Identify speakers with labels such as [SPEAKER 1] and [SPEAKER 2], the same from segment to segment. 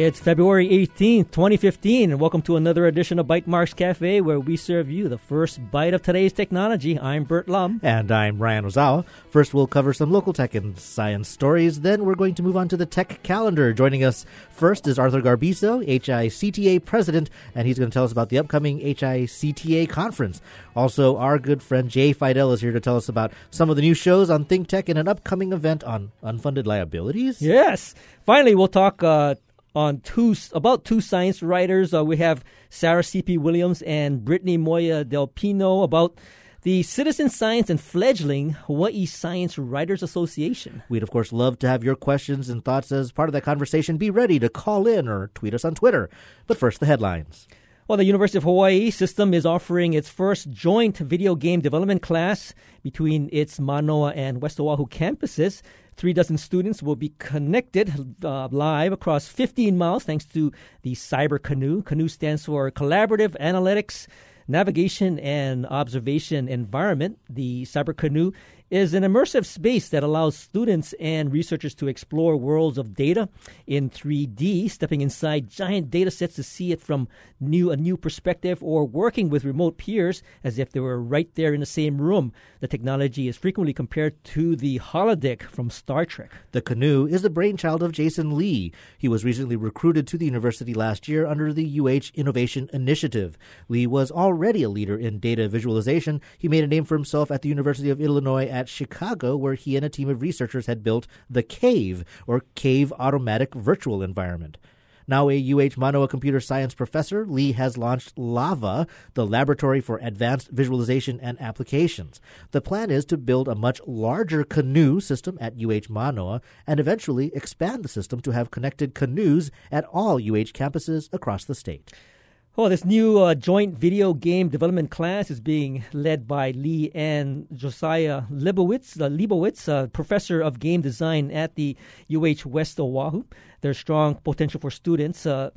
[SPEAKER 1] It's February 18th, 2015, and welcome to another edition of Bytemarks Cafe, where we serve you the first bite of today's technology. I'm Burt Lum.
[SPEAKER 2] And I'm Ryan Ozawa. First, we'll cover some local tech and science stories. Then, we're going to move on to the tech calendar. Joining us first is Arthur Garbiso, HICTA president, and he's going to tell us about the upcoming HICTA conference. Also, our good friend Jay Fidel is here to tell us about some of the new shows on Think Tech and an upcoming event on unfunded liabilities.
[SPEAKER 1] Yes. Finally, we'll talk. Uh, on two about two science writers. Uh, we have Sarah C.P. Williams and Brittany Moya Del Pino about the Citizen Science and fledgling Hawaii Science Writers Association.
[SPEAKER 2] We'd, of course, love to have your questions and thoughts as part of that conversation. Be ready to call in or tweet us on Twitter. But first, the headlines.
[SPEAKER 1] Well, the University of Hawaii system is offering its first joint video game development class between its Manoa and West Oahu campuses. Three dozen students will be connected uh, live across 15 miles thanks to the Cyber Canoe. Canoe stands for Collaborative Analytics, Navigation, and Observation Environment. The Cyber Canoe is an immersive space that allows students and researchers to explore worlds of data in 3D, stepping inside giant data sets to see it from new a new perspective or working with remote peers as if they were right there in the same room. The technology is frequently compared to the holodeck from Star Trek.
[SPEAKER 2] The canoe is the brainchild of Jason Leigh. He was recently recruited to the university last year under the UH Innovation Initiative. Leigh was already a leader in data visualization. He made a name for himself at the University of Illinois at Chicago, where he and a team of researchers had built the CAVE, or Cave Automatic Virtual Environment. Now a UH Manoa computer science professor, Leigh has launched LAVA, the Laboratory for Advanced Visualization and Applications. The plan is to build a much larger canoe system at UH Manoa and eventually expand the system to have connected canoes at all UH campuses across the state.
[SPEAKER 1] Oh, this new uh, joint video game development class is being led by Leigh and Josiah Lebowitz, uh, Lebowitz, uh, professor of game design at the UH West Oahu. There's strong potential for students. Uh,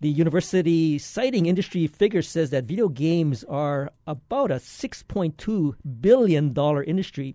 [SPEAKER 1] the university citing industry figures says that video games are about a $6.2 billion industry.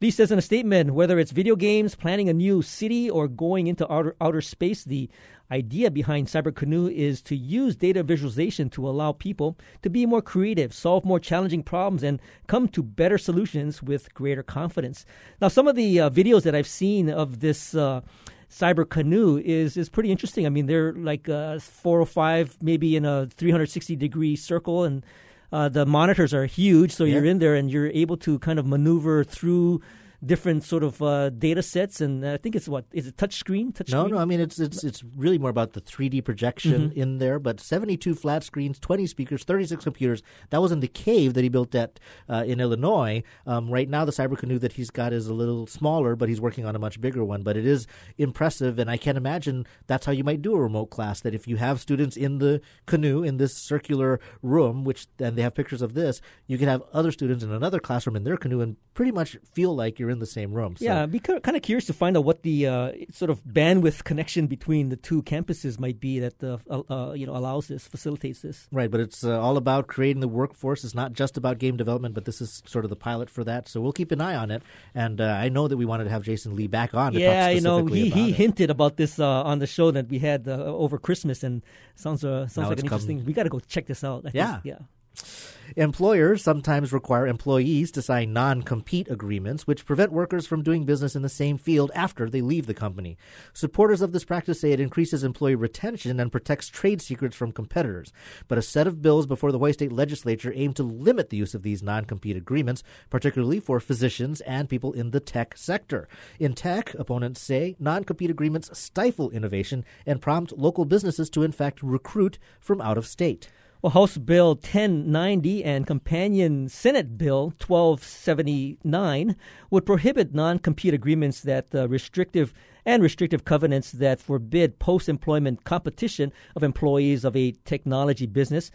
[SPEAKER 1] Leigh says in a statement whether it's video games, planning a new city, or going into outer, outer space, the idea behind Cyber Canoe is to use data visualization to allow people to be more creative, solve more challenging problems, and come to better solutions with greater confidence. Now, some of the uh, videos that I've seen of this. Uh, Cyber Canoe is is pretty interesting. I mean, they're like uh, four or five, maybe in a 360 degree circle, and uh, the monitors are huge. So yeah. you're in there and you're able to kind of maneuver through different sort of uh, data sets, and I think it's what is it touch screen? Touch
[SPEAKER 2] no,
[SPEAKER 1] screen?
[SPEAKER 2] no. I mean, it's it's it's really more about the 3D projection mm-hmm. in there. But 72 flat screens, 20 speakers, 36 computers. That was in the cave that he built at uh, in Illinois. Um, right now, the Cyber Canoe that he's got is a little smaller, but he's working on a much bigger one. But it is impressive, and I can't imagine that's how you might do a remote class. That if you have students in the canoe in this circular room, which and they have pictures of this, you can have other students in another classroom in their canoe and pretty much feel like you're in the same room.
[SPEAKER 1] So. Yeah, I'd be kind of curious to find out what the uh, sort of bandwidth connection between the two campuses might be that uh, uh, you know allows this, facilitates this.
[SPEAKER 2] Right, but it's uh, all about creating the workforce. It's not just about game development, but this is sort of the pilot for that. So we'll keep an eye on it. And uh, I know that we wanted to have Jason Leigh back on.
[SPEAKER 1] yeah, you know, he he
[SPEAKER 2] it.
[SPEAKER 1] hinted about this uh, on the show that we had over Christmas, and sounds sounds now like an interesting. We got to go check this out. I
[SPEAKER 2] yeah,
[SPEAKER 1] think. yeah.
[SPEAKER 2] Employers sometimes require employees to sign non compete agreements, which prevent workers from doing business in the same field after they leave the company. Supporters of this practice say it increases employee retention and protects trade secrets from competitors. But a set of bills before the Hawaii State Legislature aim to limit the use of these non compete agreements, particularly for physicians and people in the tech sector. In tech, opponents say non compete agreements stifle innovation and prompt local businesses to, in fact, recruit from out of state.
[SPEAKER 1] Well, House Bill 1090 and companion Senate Bill 1279 would prohibit non compete agreements that uh, restrictive and restrictive covenants that forbid post employment competition of employees of a technology business.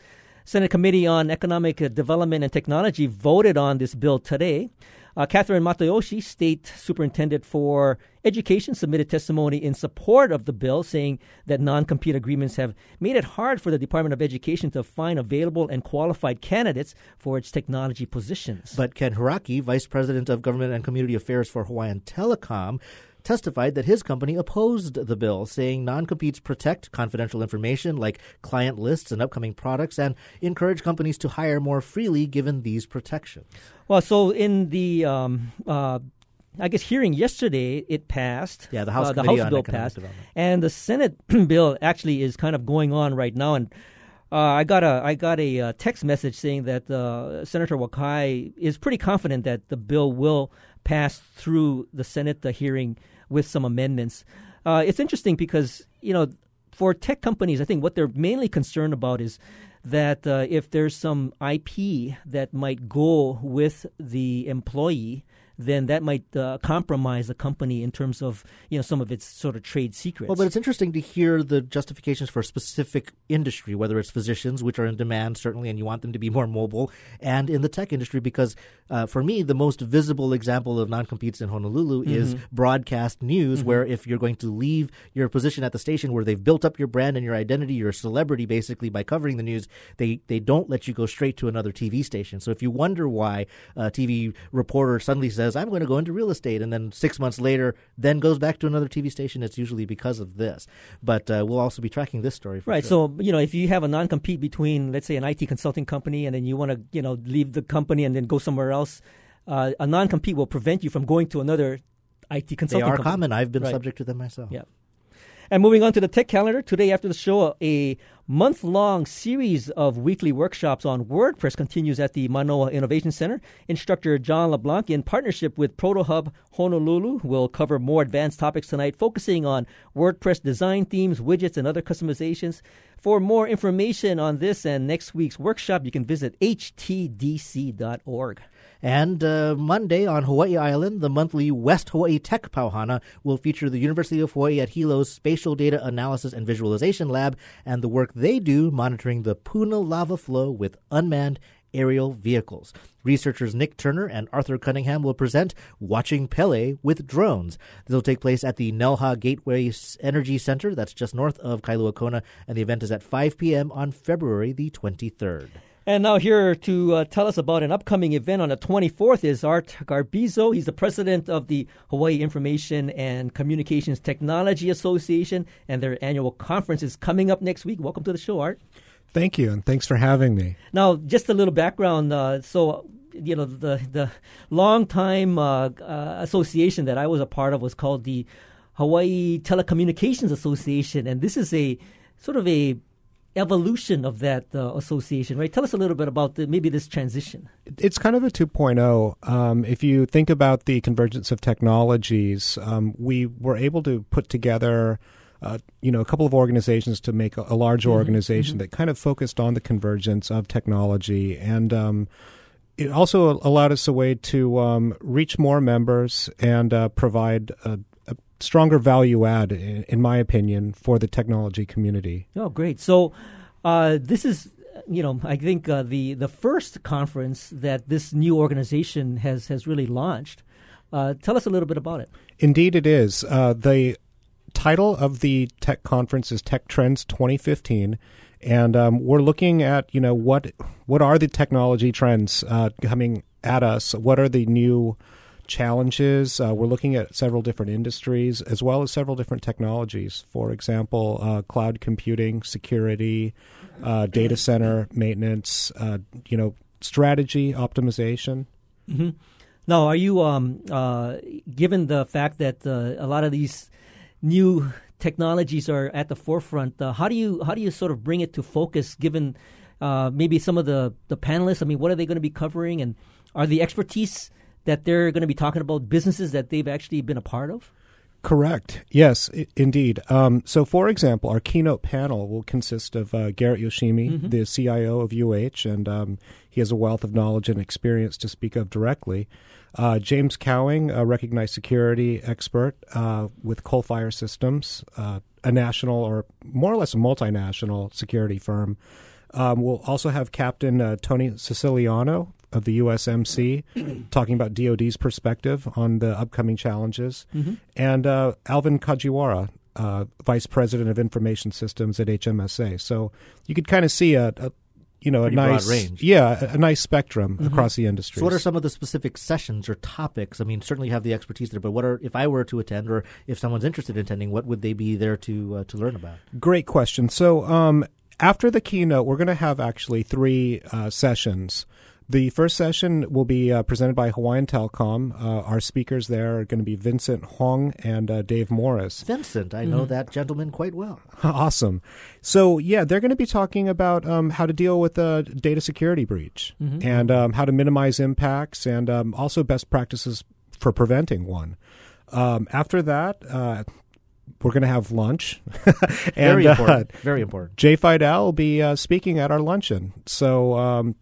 [SPEAKER 1] Senate Committee on Economic Development and Technology voted on this bill today. Uh, Kathryn Matayoshi, State Superintendent for Education, submitted testimony in support of the bill, saying that non compete agreements have made it hard for the Department of Education to find available and qualified candidates for its technology positions.
[SPEAKER 2] But Ken Hiraki, Vice President of Government and Community Affairs for Hawaiian Telecom, testified that his company opposed the bill, saying non competes protect confidential information like client lists and upcoming products and encourage companies to hire more freely given these protections.
[SPEAKER 1] Well, so in the um, uh, I guess hearing yesterday it passed.
[SPEAKER 2] Yeah, the House,
[SPEAKER 1] uh, the House bill passed, and the Senate bill actually is kind of going on right now. And uh, I got a I got a uh, text message saying that uh, Senator Wakai is pretty confident that the bill will pass through the Senate the hearing with some amendments. Uh, it's interesting because you know for tech companies, I think what they're mainly concerned about is that uh, if there's some IP that might go with the employee then that might uh, compromise the company in terms of you know some of its sort of trade secrets.
[SPEAKER 2] Well, but it's interesting to hear the justifications for a specific industry, whether it's physicians, which are in demand certainly, and you want them to be more mobile, and in the tech industry, because uh, for me, the most visible example of non-competes in Honolulu mm-hmm. is broadcast news, mm-hmm. where if you're going to leave your position at the station where they've built up your brand and your identity, you're a celebrity basically by covering the news, they they don't let you go straight to another TV station. So if you wonder why a TV reporter suddenly says says, I'm going to go into real estate, and then six months later, then goes back to another TV station, it's usually because of this. But uh, we'll also be tracking this story.
[SPEAKER 1] right.
[SPEAKER 2] Sure.
[SPEAKER 1] So, you know, if you have a non compete between, let's say, an IT consulting company, and then you want to, you know, leave the company and then go somewhere else, uh, a non compete will prevent you from going to another IT consulting
[SPEAKER 2] They are
[SPEAKER 1] company.
[SPEAKER 2] common. I've been
[SPEAKER 1] right.
[SPEAKER 2] subject to them myself.
[SPEAKER 1] Yeah. And moving on to the tech calendar, today after the show, a month long series of weekly workshops on WordPress continues at the Manoa Innovation Center. Instructor John LeBlanc, in partnership with ProtoHub Honolulu, will cover more advanced topics tonight, focusing on WordPress design themes, widgets, and other customizations. For more information on this and next week's workshop, you can visit htdc.org.
[SPEAKER 2] And uh, Monday on Hawaii Island, the monthly West Hawaii Tech Pauhana will feature the University of Hawaii at Hilo's Spatial Data Analysis and Visualization Lab and the work they do monitoring the Puna lava flow with unmanned aerial vehicles. Researchers Nick Turner and Arthur Cunningham will present Watching Pele with drones. This will take place at the Nelha Gateway Energy Center, that's just north of Kailua Kona, and the event is at 5 p.m. on February the 23rd.
[SPEAKER 1] And now, here to uh, tell us about an upcoming event on the 24th is Art Garbizo. He's the president of the Hawaii Information and Communications Technology Association, and their annual conference is coming up next week. Welcome to the show, Art.
[SPEAKER 3] Thank you, and thanks for having me.
[SPEAKER 1] Now, just a little background. Uh, so, you know, the the long time uh, uh, association that I was a part of was called the Hawaii Telecommunications Association, and this is a sort of a evolution of that uh, association, right? Tell us a little bit about the, maybe this transition.
[SPEAKER 3] It's kind of a 2.0. Um, if you think about the convergence of technologies, um, we were able to put together. Uh, you know, a couple of organizations to make a, a large mm-hmm. organization mm-hmm. that kind of focused on the convergence of technology, and um, it also allowed us a way to um, reach more members and uh, provide a, a stronger value add, in, in, my opinion, for the technology community.
[SPEAKER 1] Oh, great! So uh, this is, you know, I think uh, the the first conference that this new organization has has really launched. Uh, tell us a little bit about it.
[SPEAKER 3] Indeed, it is. Uh, the title of the tech conference is Tech Trends 2015 and um, we're looking at you know what what are the technology trends uh, coming at us what are the new challenges. Uh, we're looking at several different industries as well as several different technologies. For example, uh, cloud computing, security, uh, data center maintenance, uh, you know, strategy optimization.
[SPEAKER 1] Mm-hmm. Now, are you um, uh, given the fact that uh, a lot of these new technologies are at the forefront? how do you how do you sort of bring it to focus? Given maybe some of the the panelists, I mean, what are they going to be covering, and are the expertise that they're going to be talking about businesses that they've actually been a part of?
[SPEAKER 3] Correct. Yes, I- indeed. Um, so, for example, our keynote panel will consist of uh, Garrett Yoshimi, mm-hmm. the CIO of UH, and um, he has a wealth of knowledge and experience to speak of directly. Uh, James Cowing, a recognized security expert uh, with Coalfire Systems, uh, a national or more or less a multinational security firm. Um, we'll also have Captain uh, Tony Siciliano of the USMC, talking about DoD's perspective on the upcoming challenges, mm-hmm. and uh, Alvin Kajiwara, uh, Vice President of Information Systems at HMSA. So you could kind of see a, a, you know
[SPEAKER 2] Pretty
[SPEAKER 3] a nice
[SPEAKER 2] range.
[SPEAKER 3] yeah a, a nice spectrum across the industry.
[SPEAKER 2] So, what are some of the specific sessions or topics? I mean, certainly you have the expertise there, but what are if I were to attend, or if someone's interested in attending, what would they be there to uh, to learn about?
[SPEAKER 3] Great question. So, um, after the keynote, we're going to have actually three uh, sessions. The first session will be uh, presented by Hawaiian Telecom. Uh, our speakers there are going to be Vincent Huang and uh, Dave Morris.
[SPEAKER 2] Vincent, I know that gentleman quite well.
[SPEAKER 3] awesome. So, yeah, they're going to be talking about um, how to deal with a data security breach and um, how to minimize impacts and um, also best practices for preventing one. Um, after that, uh, we're going to have lunch. and,
[SPEAKER 2] Very
[SPEAKER 3] uh,
[SPEAKER 2] important. Very important.
[SPEAKER 3] Jay Fidel will be uh, speaking at our luncheon. So um,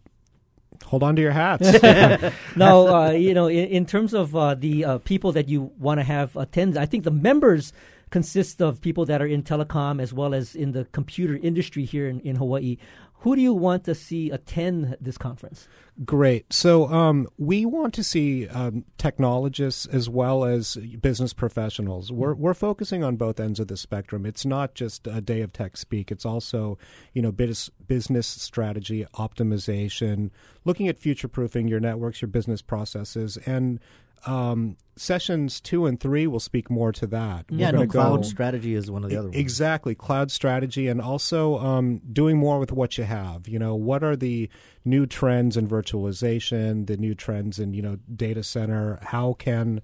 [SPEAKER 3] hold on to your hats.
[SPEAKER 1] now, uh, you know, in, in terms of uh, the uh, people that you want to have attend, I think the members consist of people that are in telecom as well as in the computer industry here in, in Hawaii. Who do you want to see attend this conference?
[SPEAKER 3] Great. So um, we want to see um, technologists as well as business professionals. We're we're focusing on both ends of the spectrum. It's not just a day of tech speak. It's also you know business business strategy optimization, looking at future proofing your networks, your business processes, and um, sessions two and three will speak more to that.
[SPEAKER 2] Yeah, no,
[SPEAKER 3] gonna go-
[SPEAKER 2] cloud strategy is one of the other ones.
[SPEAKER 3] Exactly, cloud strategy, and also um, doing more with what you have. You know, what are the new trends in virtualization, the new trends in you know data center? How can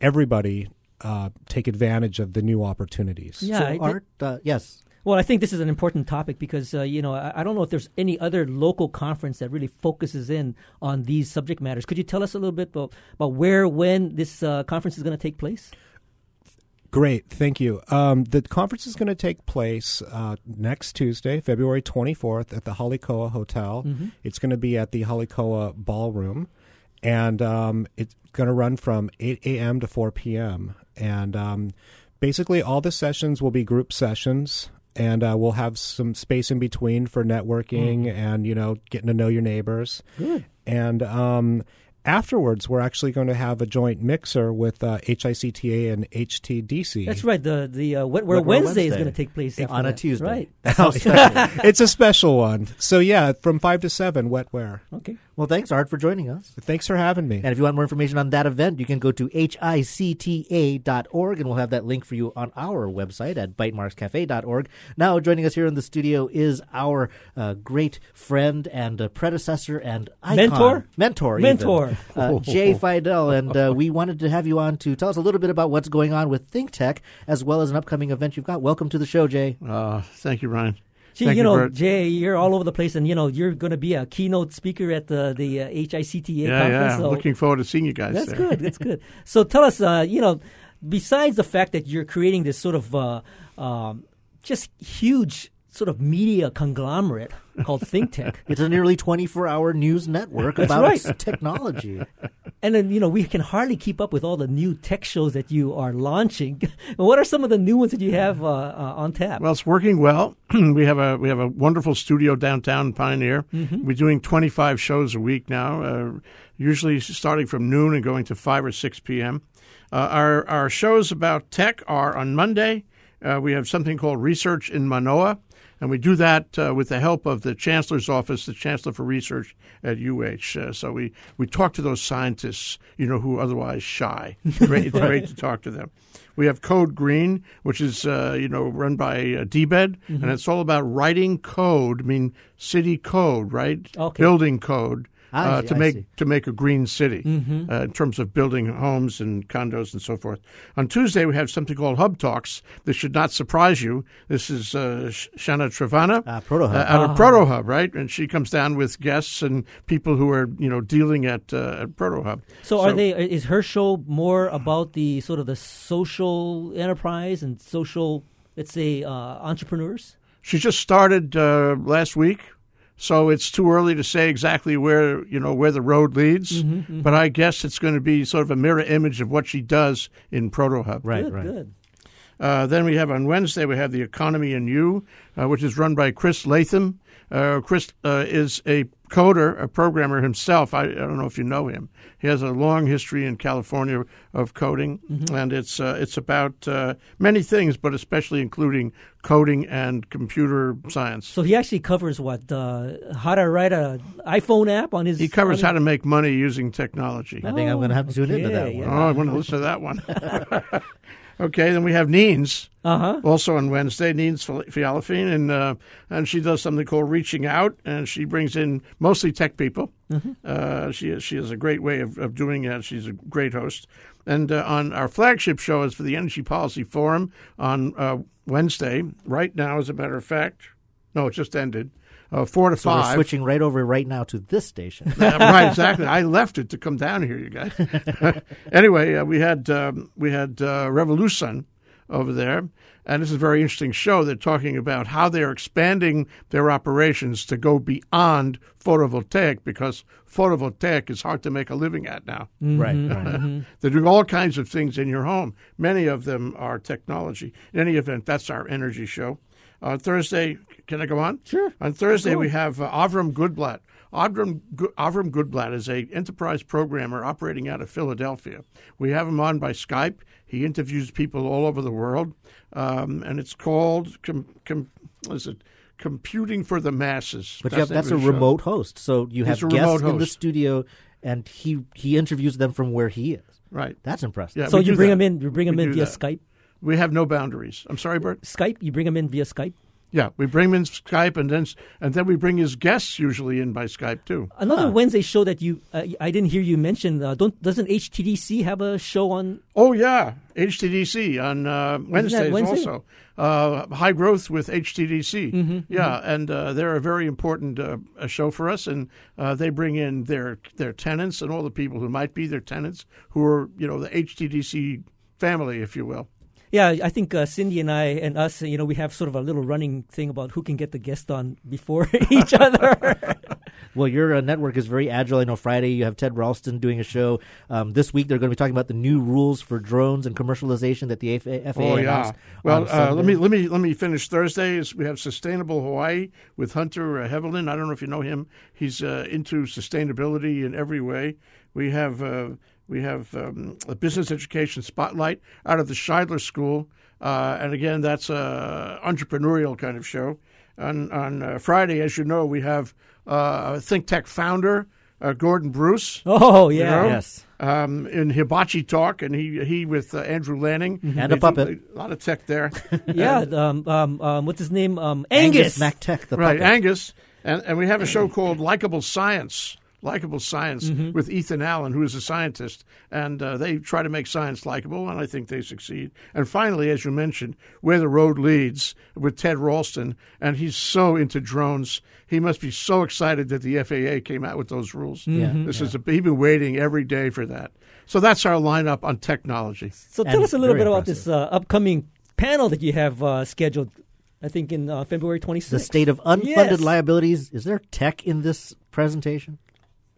[SPEAKER 3] everybody uh, take advantage of the new opportunities?
[SPEAKER 1] Yeah,
[SPEAKER 2] so,
[SPEAKER 1] I
[SPEAKER 2] Art, uh, yes.
[SPEAKER 1] Well, I think this is an important topic because uh, you know I, I don't know if there's any other local conference that really focuses in on these subject matters. Could you tell us a little bit about, about where, when this uh, conference is going to take place?
[SPEAKER 3] Great, thank you. Um, the conference is going to take place uh, next Tuesday, February 24th, at the Hale Koa Hotel. It's going to be at the Hale Koa Ballroom, and um, it's going to run from 8 a.m. to 4 p.m. And um, basically, all the sessions will be group sessions. And uh, we'll have some space in between for networking and you know getting to know your neighbors.
[SPEAKER 1] Good.
[SPEAKER 3] And um, afterwards, we're actually going to have a joint mixer with uh, HICTA and HTDC.
[SPEAKER 1] That's right. The the uh, Wet
[SPEAKER 2] Wet
[SPEAKER 1] Wear
[SPEAKER 2] Wear
[SPEAKER 1] Wednesday, is going to take place after
[SPEAKER 2] on a. Tuesday.
[SPEAKER 1] Right.
[SPEAKER 2] That sounds special.
[SPEAKER 3] it's a special one. So yeah, from five to seven, wetware.
[SPEAKER 1] Okay.
[SPEAKER 2] Well, thanks, Art, for joining us.
[SPEAKER 3] Thanks for having me.
[SPEAKER 2] And if you want more information on that event, you can go to hicta.org, and we'll have that link for you on our website at bytemarkscafe.org. Now, joining us here in the studio is our uh, great friend and uh, predecessor and icon.
[SPEAKER 1] Mentor?
[SPEAKER 2] Mentor.
[SPEAKER 1] Mentor.
[SPEAKER 2] uh, Jay Fidel. And uh, we wanted to have you on to tell us a little bit about what's going on with ThinkTech, as well as an upcoming event you've got. Welcome to the show, Jay.
[SPEAKER 4] Uh, thank you, Ryan.
[SPEAKER 1] Gee,
[SPEAKER 4] Thank
[SPEAKER 1] you know,
[SPEAKER 4] Burt.
[SPEAKER 1] Jay, you're all over the place, and you know you're going to be a keynote speaker at the the uh, HICTA
[SPEAKER 4] Yeah,
[SPEAKER 1] conference.
[SPEAKER 4] yeah.
[SPEAKER 1] so
[SPEAKER 4] Looking forward to seeing you guys
[SPEAKER 1] that's
[SPEAKER 4] there.
[SPEAKER 1] good. That's good. So tell us, uh, you know, besides the fact that you're creating this sort of uh, um, just huge sort of media conglomerate called ThinkTech,
[SPEAKER 2] It's a nearly 24 hour news network about
[SPEAKER 1] right.
[SPEAKER 2] technology.
[SPEAKER 1] and then you know we can hardly keep up with all the new tech shows that you are launching. what are some of the new ones that you have uh, uh, on tap?
[SPEAKER 4] Well, it's working well. we have a we have a wonderful studio downtown in Pioneer. We're doing 25 shows a week now, uh, usually starting from noon and going to 5 or 6 p.m. Uh, our our shows about tech are on Monday. Uh, we have something called Research in Manoa, and we do that uh, with the help of the Chancellor's Office, the Chancellor for Research at UH. Uh, so we, we talk to those scientists, you know, who are otherwise shy. Great, it's great to talk to them. We have Code Green, which is uh, you know run by uh, DBED, and it's all about writing code. I mean, city code, right?
[SPEAKER 1] Okay.
[SPEAKER 4] Building code. Uh,
[SPEAKER 2] see,
[SPEAKER 4] to make to make a green city uh, in terms of building homes and condos and so forth. On Tuesday we have something called Hub Talks. This should not surprise you. This is uh, Sh- Shanna Travana
[SPEAKER 2] Ah, ProtoHub.
[SPEAKER 4] uh, out of ProtoHub, right? And she comes down with guests and people who are you know dealing at uh, at ProtoHub.
[SPEAKER 1] So, are they? Is her show more about the sort of the social enterprise and social, let's say, uh, entrepreneurs?
[SPEAKER 4] She just started uh, last week, so it's too early to say exactly where you know where the road leads.
[SPEAKER 2] Mm-hmm,
[SPEAKER 4] But I guess it's going to be sort of a mirror image of what she does in ProtoHub.
[SPEAKER 2] Right,
[SPEAKER 1] good,
[SPEAKER 2] right.
[SPEAKER 1] good.
[SPEAKER 4] Uh, then we have on Wednesday we have the Economy and You, uh, which is run by Chris Latham. Uh, Chris uh, is a coder, a programmer himself. I, I, don't know if you know him. He has a long history in California of coding, mm-hmm. and it's uh, it's about uh, many things, but especially including coding and computer science.
[SPEAKER 1] So he actually covers what uh, how to write an iPhone app on his.
[SPEAKER 4] He covers
[SPEAKER 1] how
[SPEAKER 4] to make money using technology.
[SPEAKER 2] I think I'm going to have to tune okay, into that one.
[SPEAKER 4] Yeah. Oh, I want to listen to that one. Okay, then we have Neens,
[SPEAKER 1] uh-huh.
[SPEAKER 4] also on Wednesday, Neens Fialafine, and uh, and she does something called Reaching Out, and she brings in mostly tech people. Mm-hmm. Uh, she she has a great way of, of doing that. She's a great host. And uh, on our flagship show is for the Energy Policy Forum on uh, Wednesday. Right now, as a matter of fact, no, it just ended uh, four to
[SPEAKER 2] so
[SPEAKER 4] five.
[SPEAKER 2] We're switching right over right now to this station.
[SPEAKER 4] uh, right, exactly. I left it to come down here, you guys. anyway, uh, we had um, we had uh, RevoluSun over there, and this is a very interesting show. They're talking about how they are expanding their operations to go beyond photovoltaic because photovoltaic is hard to make a living at now.
[SPEAKER 2] Mm-hmm. Right. Mm-hmm.
[SPEAKER 4] they do all kinds of things in your home. Many of them are technology. In any event, that's our energy show. On Thursday, can I go on?
[SPEAKER 1] Sure.
[SPEAKER 4] On Thursday, we have uh, Avram Goodblatt. Avram, Avram Goodblatt is a enterprise programmer operating out of Philadelphia. We have him on by Skype. He interviews people all over the world, um, and it's called com, com, is it computing for the masses.
[SPEAKER 2] But that's, that's a remote host, so you have guests in the studio, and he he interviews them from where he is.
[SPEAKER 4] Right.
[SPEAKER 2] That's impressive.
[SPEAKER 4] Yeah,
[SPEAKER 1] so you bring
[SPEAKER 4] that.
[SPEAKER 1] him in. You bring him
[SPEAKER 4] we
[SPEAKER 1] in via
[SPEAKER 4] that.
[SPEAKER 1] Skype.
[SPEAKER 4] We have no boundaries. I'm sorry, Burt.
[SPEAKER 1] Skype. You bring him in via Skype.
[SPEAKER 4] Yeah, we bring him in Skype, and then and then we bring his guests usually in by Skype too.
[SPEAKER 1] Another huh. Wednesday show that you uh, I didn't hear you mention. Uh, don't doesn't HTDC have a show on?
[SPEAKER 4] Oh yeah, HTDC on uh, Wednesdays Wednesday? also. Uh, high growth with HTDC.
[SPEAKER 1] Mm-hmm,
[SPEAKER 4] yeah,
[SPEAKER 1] mm-hmm.
[SPEAKER 4] and uh, they're a very important uh, a show for us, and they bring in their their tenants and all the people who might be their tenants, who are you know the HTDC family, if you will.
[SPEAKER 1] Yeah, I think uh, Cindy and I and us, you know, we have sort of a little running thing about who can get the guest on before each other.
[SPEAKER 2] well, your uh, network is very agile. I know Friday you have Ted Ralston doing a show. Um, this week they're going to be talking about the new rules for drones and commercialization that the FAA
[SPEAKER 4] oh, yeah. Well, uh, let me let me let me finish Thursday. Is we have Sustainable Hawaii with Hunter uh, Heaviland. I don't know if you know him. He's uh, into sustainability in every way. We have uh, we have um, a business education spotlight out of the Shidler School, uh, and again, that's a entrepreneurial kind of show. On on uh, Friday, as you know, we have uh, a Think Tech founder. Uh, Gordon Bruce.
[SPEAKER 1] Oh yeah,
[SPEAKER 4] you know,
[SPEAKER 2] yes.
[SPEAKER 4] Um, in Hibachi Talk, and he he with uh, Andrew Lanning
[SPEAKER 2] mm-hmm. and a puppet.
[SPEAKER 4] A lot of tech there.
[SPEAKER 1] yeah. Um, um, um, what's his name? Um,
[SPEAKER 2] Angus. Angus Mac Tech. The
[SPEAKER 4] right,
[SPEAKER 2] puppet.
[SPEAKER 4] Angus. And and we have a show called Likeable Science likable science mm-hmm. with Ethan Allen, who is a scientist, and uh, they try to make science likable, and I think they succeed. And finally, as you mentioned, where the road leads with Ted Ralston, and he's so into drones. He must be so excited that the FAA came out with those rules.
[SPEAKER 1] Mm-hmm.
[SPEAKER 4] This
[SPEAKER 1] yeah.
[SPEAKER 4] is a, he's been waiting every day for that. So that's our lineup on technology.
[SPEAKER 1] So tell
[SPEAKER 2] and
[SPEAKER 1] us a little bit
[SPEAKER 2] impressive.
[SPEAKER 1] about this uh, upcoming panel that you have uh, scheduled. I think in uh, February 26th.
[SPEAKER 2] The state of unfunded
[SPEAKER 1] yes.
[SPEAKER 2] liabilities. Is there tech in this presentation?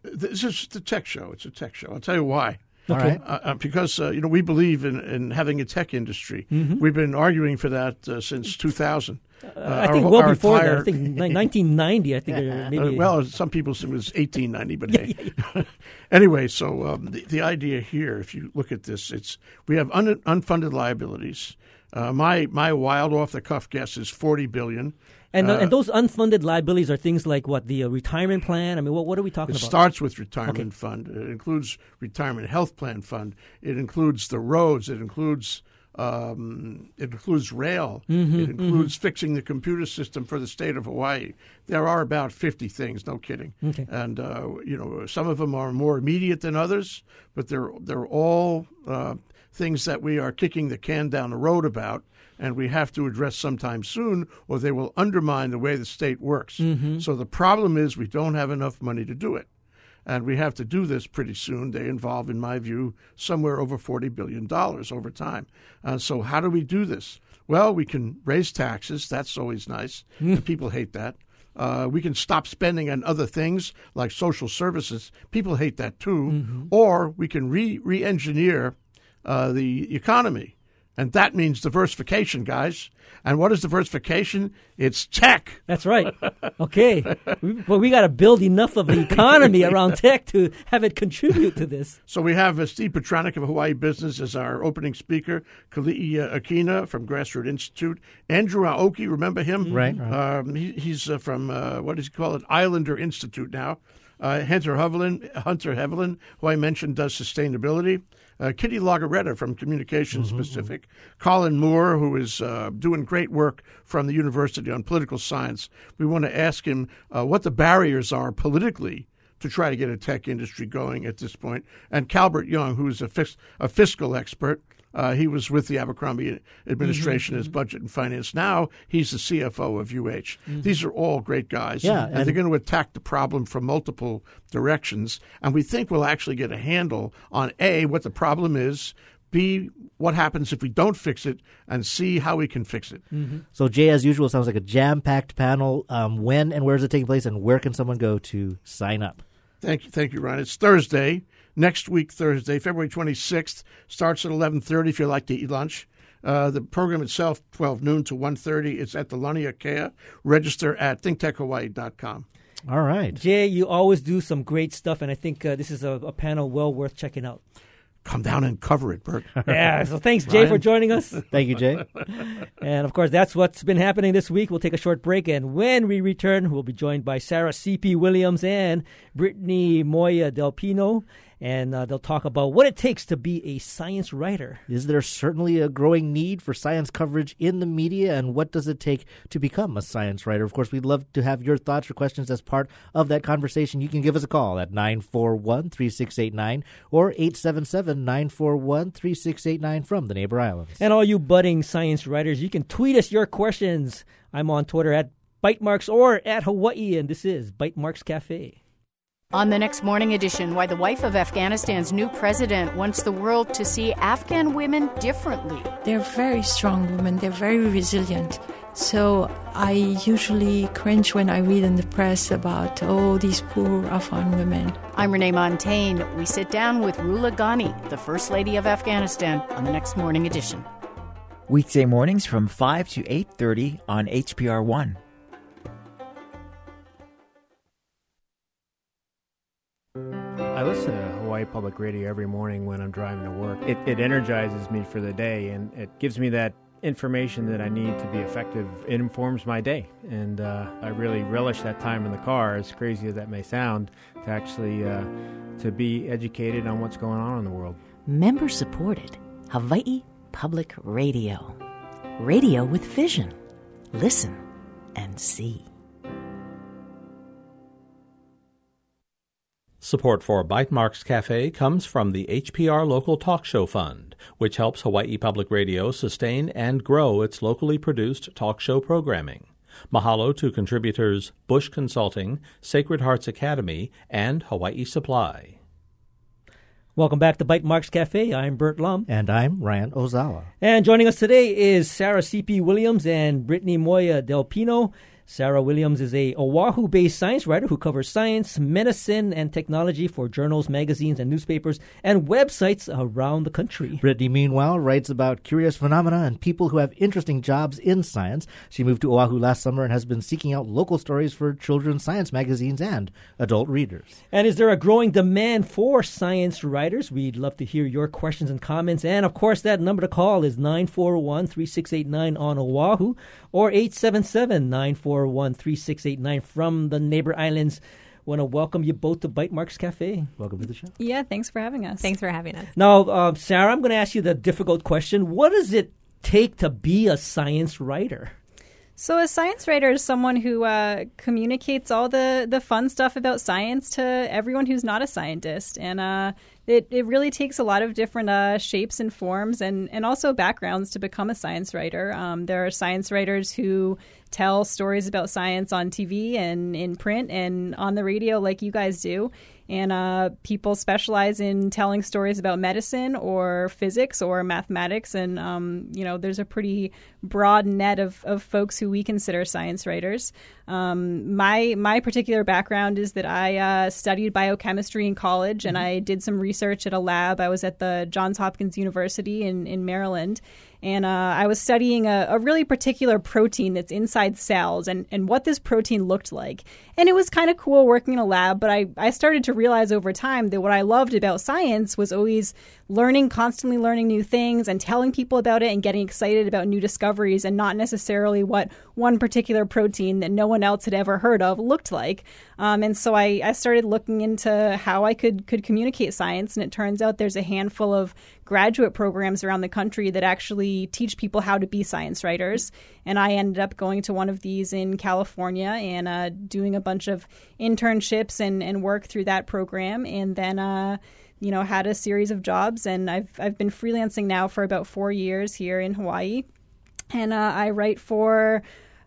[SPEAKER 4] This is a tech show. It's a tech show. I'll tell you why.
[SPEAKER 2] Okay.
[SPEAKER 4] Uh, uh, because uh, you know we believe in, in having a tech industry.
[SPEAKER 1] Mm-hmm.
[SPEAKER 4] We've been arguing for that uh, since 2000.
[SPEAKER 1] Uh, I think
[SPEAKER 4] our,
[SPEAKER 1] well
[SPEAKER 4] our
[SPEAKER 1] before
[SPEAKER 4] entire,
[SPEAKER 1] that. I think 1990. I think uh, maybe.
[SPEAKER 4] well, some people say it was 1890, but hey. anyway, so um, the, the idea here, if you look at this, it's we have un, unfunded liabilities. my my wild off the cuff guess is 40 billion.
[SPEAKER 1] And,
[SPEAKER 4] uh,
[SPEAKER 1] and those unfunded liabilities are things like what the uh, retirement plan. I mean, what what are we talking
[SPEAKER 4] it
[SPEAKER 1] about?
[SPEAKER 4] It starts with retirement
[SPEAKER 1] okay.
[SPEAKER 4] fund. It includes retirement health plan fund. It includes the roads. It includes um, it includes rail.
[SPEAKER 1] Mm-hmm,
[SPEAKER 4] it includes
[SPEAKER 1] mm-hmm.
[SPEAKER 4] fixing the computer system for the state of Hawaii. There are about fifty things. No kidding.
[SPEAKER 1] Okay.
[SPEAKER 4] And uh, you know, some of them are more immediate than others, but they're they're all uh, things that we are kicking the can down the road about and we have to address sometime soon, or they will undermine the way the state works.
[SPEAKER 1] Mm-hmm.
[SPEAKER 4] So the problem is we don't have enough money to do it. And we have to do this pretty soon. They involve, in my view, somewhere over $40 billion over time. Uh, so, how do we do this? Well, we can raise taxes. That's always nice. and people hate that. Uh, we can stop spending on other things like social services. People hate that too.
[SPEAKER 1] Mm-hmm.
[SPEAKER 4] Or we can re re engineer uh, the economy And that means diversification, guys. And what is diversification? It's tech.
[SPEAKER 1] That's right. Okay. well, we got to build enough of the economy around tech to have it contribute to this.
[SPEAKER 4] So we have uh, Steve Petranik of Hawaii Business as our opening speaker, Keli'i uh, Akina from Grassroot Institute, Andrew Aoki, remember him?
[SPEAKER 2] Right, right.
[SPEAKER 4] Um, he, he's uh, from, uh, what does he call it? Islander Institute now. Uh, Hunter Hevelin, Hunter Hevelin, who I mentioned, does sustainability. Uh, Kitty Lagareta from Communications
[SPEAKER 2] Mm-hmm,
[SPEAKER 4] Pacific. Colin Moore, who is uh, doing great work from the University on political science. We want to ask him uh, what the barriers are politically to try to get a tech industry going at this point. And Kalbert Young, who is a, fis- a fiscal expert. Uh, he was with the Abercrombie administration
[SPEAKER 2] Mm-hmm,
[SPEAKER 4] as budget and finance. Now he's the CFO of UH. These are all great guys.
[SPEAKER 2] Yeah,
[SPEAKER 4] and,
[SPEAKER 2] and-
[SPEAKER 4] they're going to attack the problem from multiple directions. And we think we'll actually get a handle on A, what the problem is, B, what happens if we don't fix it, and C, how we can fix it.
[SPEAKER 2] So, Jay, as usual, sounds like a jam packed panel. Um, when and where is it taking place, and where can someone go to sign up?
[SPEAKER 4] Thank you, thank you, Ryan. It's Thursday, next week, Thursday, February 26th. Starts at 11:30 if you like to eat lunch. Uh, the program itself, 12 noon to 1.30. It's at the Laniakea. Register at thinktechhawaii.com.
[SPEAKER 2] All right.
[SPEAKER 1] Jay, you always do some great stuff, and I think uh, this is a, a panel well worth checking out.
[SPEAKER 4] Come down and cover it, Burt.
[SPEAKER 1] Yeah, so thanks, Jay, for joining us.
[SPEAKER 2] Thank you, Jay.
[SPEAKER 1] And of course, that's what's been happening this week. We'll take a short break, and when we return, we'll be joined by Sarah C.P. Williams and Brittany Moya Del Pino, and uh, they'll talk about what it takes to be a science writer.
[SPEAKER 2] Is there certainly a growing need for science coverage in the media, and what does it take to become a science writer? Of course, we'd love to have your thoughts or questions as part of that conversation. You can give us a call at 941 3689 or 877 941 3689 from the neighbor islands.
[SPEAKER 1] And all you budding science writers, you can tweet us your questions. I'm on Twitter at Bytemarks or at Hawaii, and this is Bytemarks Cafe.
[SPEAKER 5] On the next morning edition, why the wife of Afghanistan's new president wants the world to see Afghan women differently.
[SPEAKER 6] They're very strong women, they're very resilient. So I usually cringe when I read in the press about, oh, these poor Afghan women.
[SPEAKER 5] I'm Renee Montagne. We sit down with Rula Ghani, the First Lady of Afghanistan, on the next morning edition.
[SPEAKER 7] Weekday mornings from 5 to 8:30 on HPR1.
[SPEAKER 8] I listen to Hawaii Public Radio every morning when I'm driving to work. It, it energizes me for the day and it gives me that information that I need to be effective. It informs my day. And uh, I really relish that time in the car, as crazy as that may sound, to actually uh, to be educated on what's going on in the world.
[SPEAKER 9] Member supported Hawaii Public Radio. Radio with vision. Listen and see.
[SPEAKER 10] Support for Bytemarks Cafe comes from the HPR Local Talk Show Fund, which helps Hawaii Public Radio sustain and grow its locally produced talk show programming. Mahalo to contributors Bush Consulting, Sacred Hearts Academy, and Hawaii Supply.
[SPEAKER 1] Welcome back to Bytemarks Cafe. I'm Burt Lum.
[SPEAKER 2] And I'm Ryan Ozawa.
[SPEAKER 1] And joining us today is Sarah C.P. Williams and Brittany Moya Del Pino. Sarah Williams is a Oahu based science writer who covers science, medicine, and technology for journals, magazines, and newspapers and websites around the country.
[SPEAKER 2] Brittany, meanwhile, writes about curious phenomena and people who have interesting jobs in science. She moved to Oahu last summer and has been seeking out local stories for children's science magazines and adult readers.
[SPEAKER 1] And is there a growing demand for science writers? We'd love to hear your questions and comments. And of course, that number to call is 941 3689 on Oahu or 877 941 3689 from the neighbor islands. Want to welcome you both to Bytemarks Cafe.
[SPEAKER 2] Welcome to the show.
[SPEAKER 11] Yeah, thanks for having us.
[SPEAKER 12] Thanks for having us.
[SPEAKER 1] Now, uh, Sarah, I'm going to ask you the difficult question. What does it take to be a science writer?
[SPEAKER 11] So, a science writer is someone who uh, communicates all the, the fun stuff about science to everyone who's not a scientist. And uh, it, it really takes a lot of different uh, shapes and forms and, and also backgrounds to become a science writer. Um, there are science writers who tell stories about science on TV and in print and on the radio, like you guys do. And uh, people specialize in telling stories about medicine or physics or mathematics. And, um, you know, there's a pretty broad net of, of folks who we consider science writers. Um, my, my particular background is that I uh, studied biochemistry in college and I did some research research at a lab. I was at the Johns Hopkins University in, in Maryland, and uh, I was studying a, a, really particular protein that's inside cells and, and what this protein looked like. And it was kind of cool working in a lab, but I, I started to realize over time that what I loved about science was always learning, constantly learning new things and telling people about it and getting excited about new discoveries and not necessarily what one particular protein that no one else had ever heard of looked like. Um, and so I, I started looking into how I could, could communicate science, and it turns out there's a handful of graduate programs around the country that actually teach people how to be science writers. And I ended up going to one of these in California and uh, doing a bunch of internships and, and work through that program. And then, uh, you know, had a series of jobs. And I've, I've been freelancing now for about four years here in Hawaii. And uh, I write for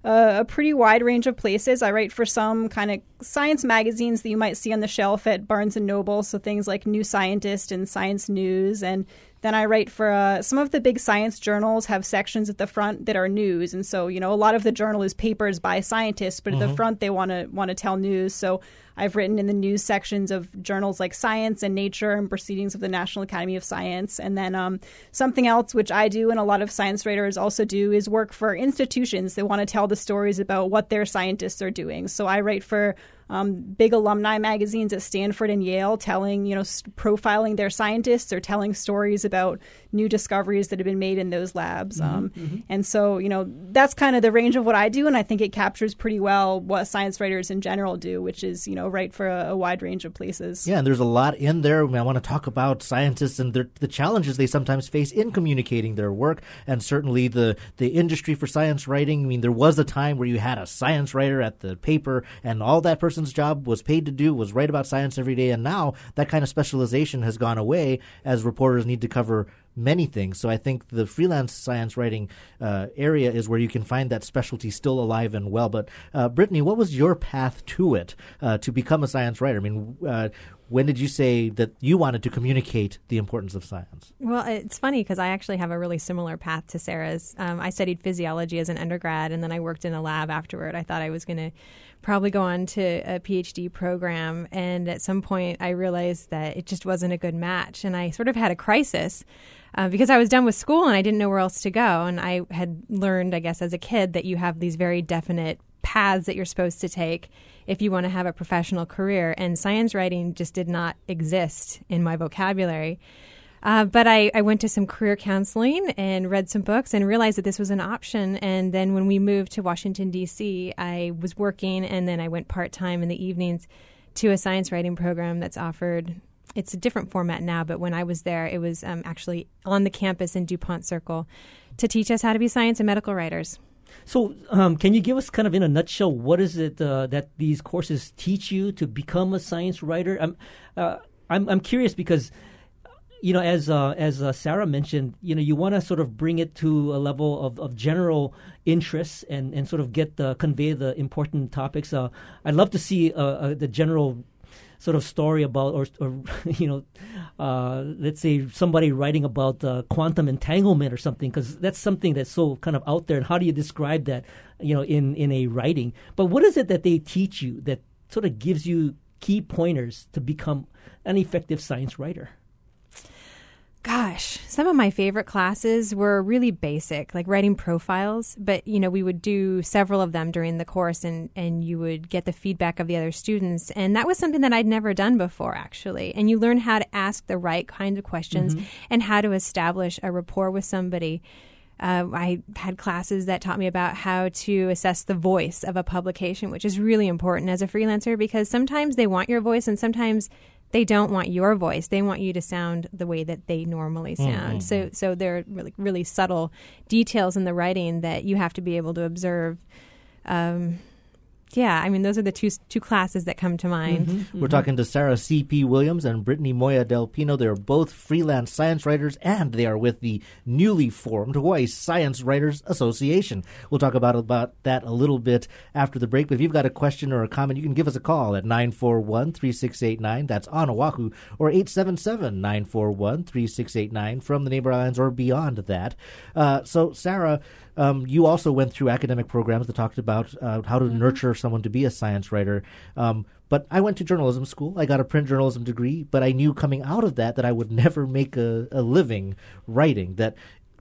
[SPEAKER 11] uh, a pretty wide range of places. I write for some kind of science magazines that you might see on the shelf at Barnes and Noble, so things like New Scientist and Science News, and then I write for uh, some of the big science journals have sections at the front that are news, and so you know a lot of the journal is papers by scientists, but mm-hmm. at the mm-hmm. front they want to want to tell news. So I've written in the news sections of journals like Science and Nature and Proceedings of the National Academy of Science, and then um, something else which I do and a lot of science writers also do is work for institutions that want to tell the stories about what their scientists are doing. So I write for um, big alumni magazines at Stanford and Yale telling, you know, profiling their scientists or telling stories about new discoveries that have been made in those labs. Mm-hmm, um, mm-hmm. And so, you know, that's kind of the range of what I do. And I think it captures pretty well what science writers in general do, which is, you know, write for a, a wide range of places.
[SPEAKER 2] Yeah, and there's a lot in there. I, mean, I want to talk about scientists and their, the challenges they sometimes face in communicating their work, and certainly the, the industry for science writing. I mean, there was a time where you had a science writer at the paper, and all that person's job was paid to do was write about science every day, and now that kind of specialization has gone away as reporters need to cover many things. So I think the freelance science writing uh, area is where you can find that specialty still alive and well. But uh, Brittany, what was your path to it uh, to become a science writer? I mean, uh, when did you say that you wanted to communicate the importance of science?
[SPEAKER 12] Well, it's funny because I actually have a really similar path to Sarah's. Um, I studied physiology as an undergrad, and then I worked in a lab afterward. I thought I was going to probably go on to a PhD program, and at some point I realized that it just wasn't a good match, and I sort of had a crisis. Uh, because I was done with school and I didn't know where else to go. And I had learned, I guess, as a kid, that you have these very definite paths that you're supposed to take if you want to have a professional career. And science writing just did not exist in my vocabulary. Uh, but I, I, went to some career counseling and read some books and realized that this was an option. And then when we moved to Washington, D.C., I was working and then I went part time in the evenings to a science writing program that's offered. It's a different format now, but when I was there, it was um, actually on the campus in DuPont Circle to teach us how to be science and medical writers.
[SPEAKER 1] So, um, can you give us kind of in a nutshell what is it uh, that these courses teach you to become a science writer? I'm, uh, I'm, I'm curious because, you know, as uh, as uh, Sarah mentioned, you know, you want to sort of bring it to a level of, of general interests and, and sort of get the convey the important topics. Uh, I'd love to see uh, the general sort of story about, or, or you know, uh, let's say somebody writing about uh, quantum entanglement or something, because that's something that's so kind of out there. And how do you describe that, you know, in in a writing? But what is it that they teach you that sort of gives you key pointers to become an effective science writer?
[SPEAKER 12] Gosh, some of my favorite classes were really basic, like writing profiles. But you know, we would do several of them during the course, and and you would get the feedback of the other students, and that was something that I'd never done before, actually. And you learn how to ask the right kind of questions mm-hmm. and how to establish a rapport with somebody. Uh, I had classes that taught me about how to assess the voice of a publication, which is really important as a freelancer because sometimes they want your voice and sometimes they don't want your voice. They want you to sound the way that they normally sound. Mm-hmm. So so there are really really subtle details in the writing that you have to be able to observe. Um, yeah, I mean, those are the two two classes that come to mind.
[SPEAKER 2] Mm-hmm, mm-hmm. We're talking to Sarah C.P. Williams and Brittany Moya Del Pino. They're both freelance science writers, and they are with the newly formed Hawaii Science Writers Association. We'll talk about, about that a little bit after the break. But if you've got a question or a comment, you can give us a call at 941 3689. That's on Oahu, or 877 941 3689 from the neighbor islands or beyond that. Uh, so, Sarah, um, you also went through academic programs that talked about uh, how to mm-hmm. nurture someone to be a science writer. Um, But I went to journalism school. I got a print journalism degree, but I knew coming out of that that I would never make a, a living writing. That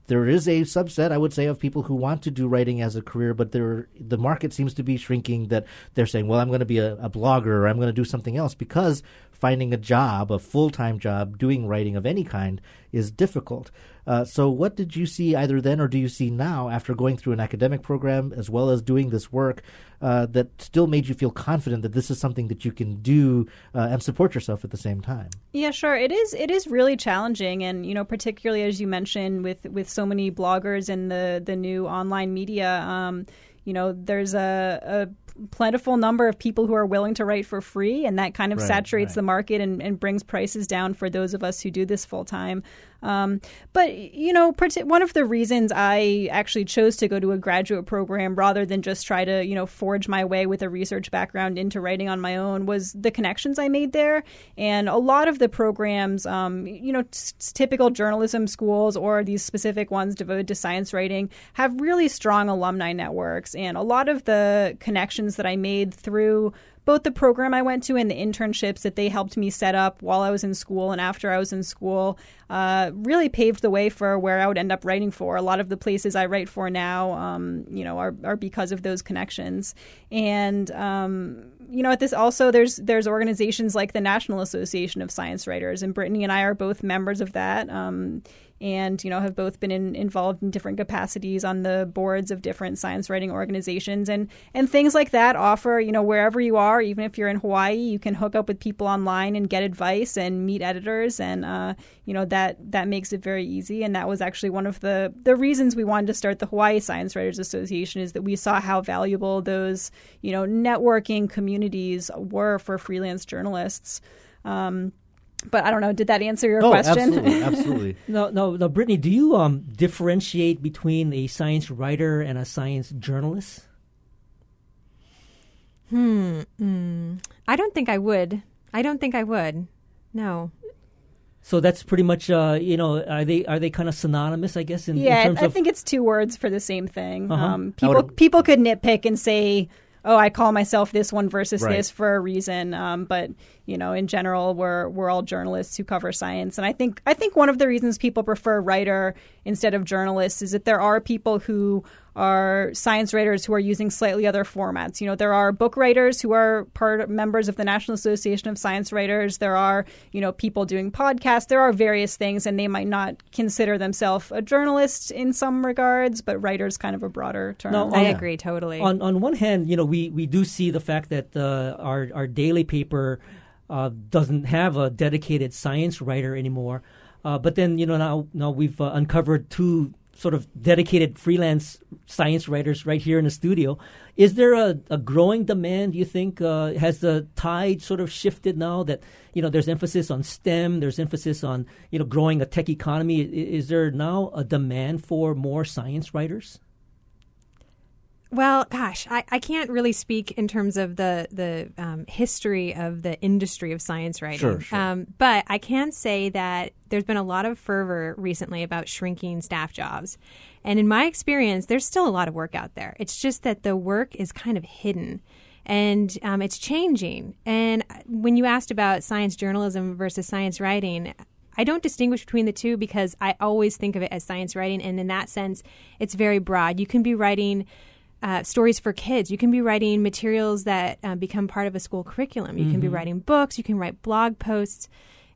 [SPEAKER 2] there is a subset, I would say, of people who want to do writing as a career, but there the market seems to be shrinking. That they're saying, "Well, I'm going to be a, a blogger, or I'm going to do something else," because finding a job, a full time job, doing writing of any kind, is difficult. Uh, so, what did you see either then or do you see now after going through an academic program as well as doing this work uh, that still made you feel confident that this is something that you can do uh, and support yourself at the same time?
[SPEAKER 11] Yeah, sure. It is. It is really challenging, and you know, particularly as you mentioned, with with so many bloggers and the the new online media. Um, you know, there's a, a plentiful number of people who are willing to write for free, and that kind of right, saturates right. the market and, and, brings prices down for those of us who do this full time. Um, but you know, one of the reasons I actually chose to go to a graduate program rather than just try to you know forge my way with a research background into writing on my own was the connections I made there, and a lot of the programs, um, you know, t- typical journalism schools or these specific ones devoted to science writing have really strong alumni networks, and a lot of the connections that I made through both the program I went to and the internships that they helped me set up while I was in school and after I was in school uh, really paved the way for where I would end up writing for. A lot of the places I write for now, um, you know, are, are because of those connections. And um, you know, at this also there's there's organizations like the National Association of Science Writers, and Brittany and I are both members of that. Um, and you know have both been in, involved in different capacities on the boards of different science writing organizations. And and things like that offer you know wherever you are even if you're in Hawaii you can hook up with people online and get advice and meet editors. And uh, you know that that makes it very easy. And that was actually one of the the reasons we wanted to start the Hawaii Science Writers Association is that we saw how valuable those you know networking communities were for freelance journalists. Um, but I don't know. Did that answer your
[SPEAKER 2] oh,
[SPEAKER 11] question?
[SPEAKER 2] Absolutely, absolutely.
[SPEAKER 1] no, no, no. Brittany, do you um, differentiate between a science writer and a science journalist?
[SPEAKER 12] Hmm. Mm. I don't think I would. I don't think I would. No.
[SPEAKER 1] So that's pretty much, uh, you know, are they are they kind of synonymous? I guess. In,
[SPEAKER 11] yeah,
[SPEAKER 1] in
[SPEAKER 11] I
[SPEAKER 1] of...
[SPEAKER 11] think it's two words for the same thing. Uh-huh. Um, people people could nitpick and say oh, I call myself this one versus right. this for a reason. Um, but you know, in general, we're we're all journalists who cover science, and I think I think one of the reasons people prefer writer instead of journalist is that there are people who are science writers who are using slightly other formats. You know, there are book writers who are part of members of the National Association of Science Writers. There are, you know, people doing podcasts. There are various things, and they might not consider themselves a journalist in some regards, but writers kind of a broader term.
[SPEAKER 12] No, I agree totally.
[SPEAKER 1] On on one hand, you know, we, we do see the fact that uh, our our daily paper uh, doesn't have a dedicated science writer anymore. Uh, but then, you know, now now we've uh, uncovered two sort of dedicated freelance science writers right here in the studio. Is there a, a growing demand? You think uh, has the tide sort of shifted now that you know there's emphasis on STEM, there's emphasis on you know growing a tech economy? Is there now a demand for more science writers?
[SPEAKER 12] Well, gosh, I, I can't really speak in terms of the the um, history of the industry of science writing.
[SPEAKER 2] Sure, sure.
[SPEAKER 12] Um, but I can say that there's been a lot of fervor recently about shrinking staff jobs. And in my experience, there's still a lot of work out there. It's just that the work is kind of hidden and um, it's changing. And when you asked about science journalism versus science writing, I don't distinguish between the two because I always think of it as science writing. And in that sense, it's very broad. You can be writing uh, stories for kids. You can be writing materials that uh, become part of a school curriculum. You mm-hmm. can be mm-hmm. writing books. You can write blog posts.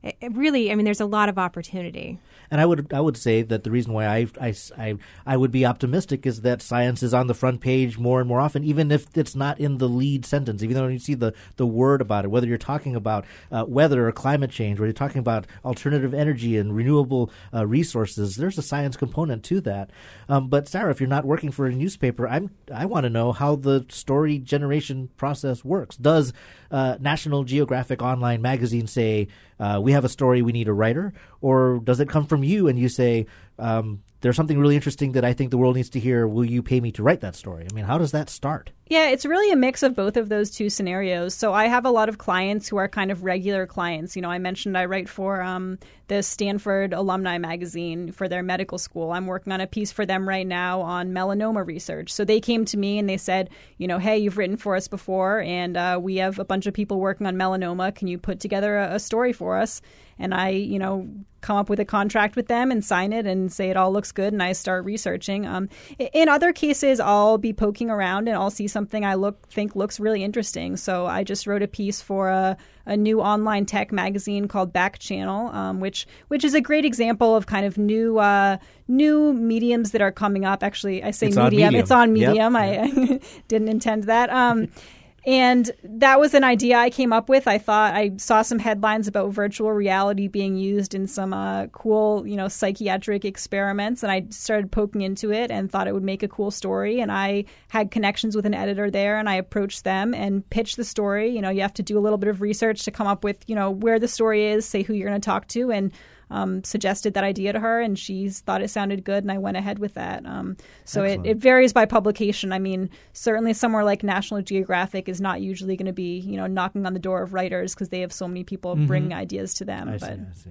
[SPEAKER 12] It, it really, I mean, there's a lot of opportunity.
[SPEAKER 2] And I would I would say that the reason why I, I, I, I, would be optimistic is that science is on the front page more and more often, even if it's not in the lead sentence, even though you see the, the word about it, whether you're talking about uh, weather or climate change, whether you're talking about alternative energy and renewable uh, resources, there's a science component to that. Um, but Sarah, if you're not working for a newspaper, I'm I want to know how the story generation process works. Does uh, National Geographic Online magazine say uh, we have a story, we need a writer, or does it come from you and you say um, there's something really interesting that I think the world needs to hear? Will you pay me to write that story? I mean, how does that start?
[SPEAKER 11] Yeah, it's really a mix of both of those two scenarios. So I have a lot of clients who are kind of regular clients. You know, I mentioned I write for um, the Stanford Alumni Magazine for their medical school. I'm working on a piece for them right now on melanoma research. So they came to me and they said, you know, hey, you've written for us before, and uh, we have a bunch of people working on melanoma. Can you put together a, a story for us? and I, you know, come up with a contract with them and sign it and say it all looks good, and I start researching. Um, in other cases, I'll be poking around and I'll see something I look think looks really interesting. So I just wrote a piece for a, a new online tech magazine called Backchannel, um, which which is a great example of kind of new uh, new mediums that are coming up. Actually, I say
[SPEAKER 2] It's
[SPEAKER 11] medium.
[SPEAKER 2] Medium.
[SPEAKER 11] It's on
[SPEAKER 2] Yep.
[SPEAKER 11] medium. I, I didn't intend that. Um, and that was an idea I came up with. I thought I saw some headlines about virtual reality being used in some uh, cool, you know, psychiatric experiments, and I started poking into it and thought it would make a cool story. And I had connections with an editor there, and I approached them and pitched the story. You know, you have to do a little bit of research to come up with, you know, where the story is, say who you're going to talk to, and um, suggested that idea to her, and she thought it sounded good, and I went ahead with that. Um, so it, it varies by publication. I mean, certainly somewhere like National Geographic is not usually going to be, you know, knocking on the door of writers because they have so many people bringing ideas to them.
[SPEAKER 2] Mm-hmm. I see,
[SPEAKER 11] but
[SPEAKER 2] I see.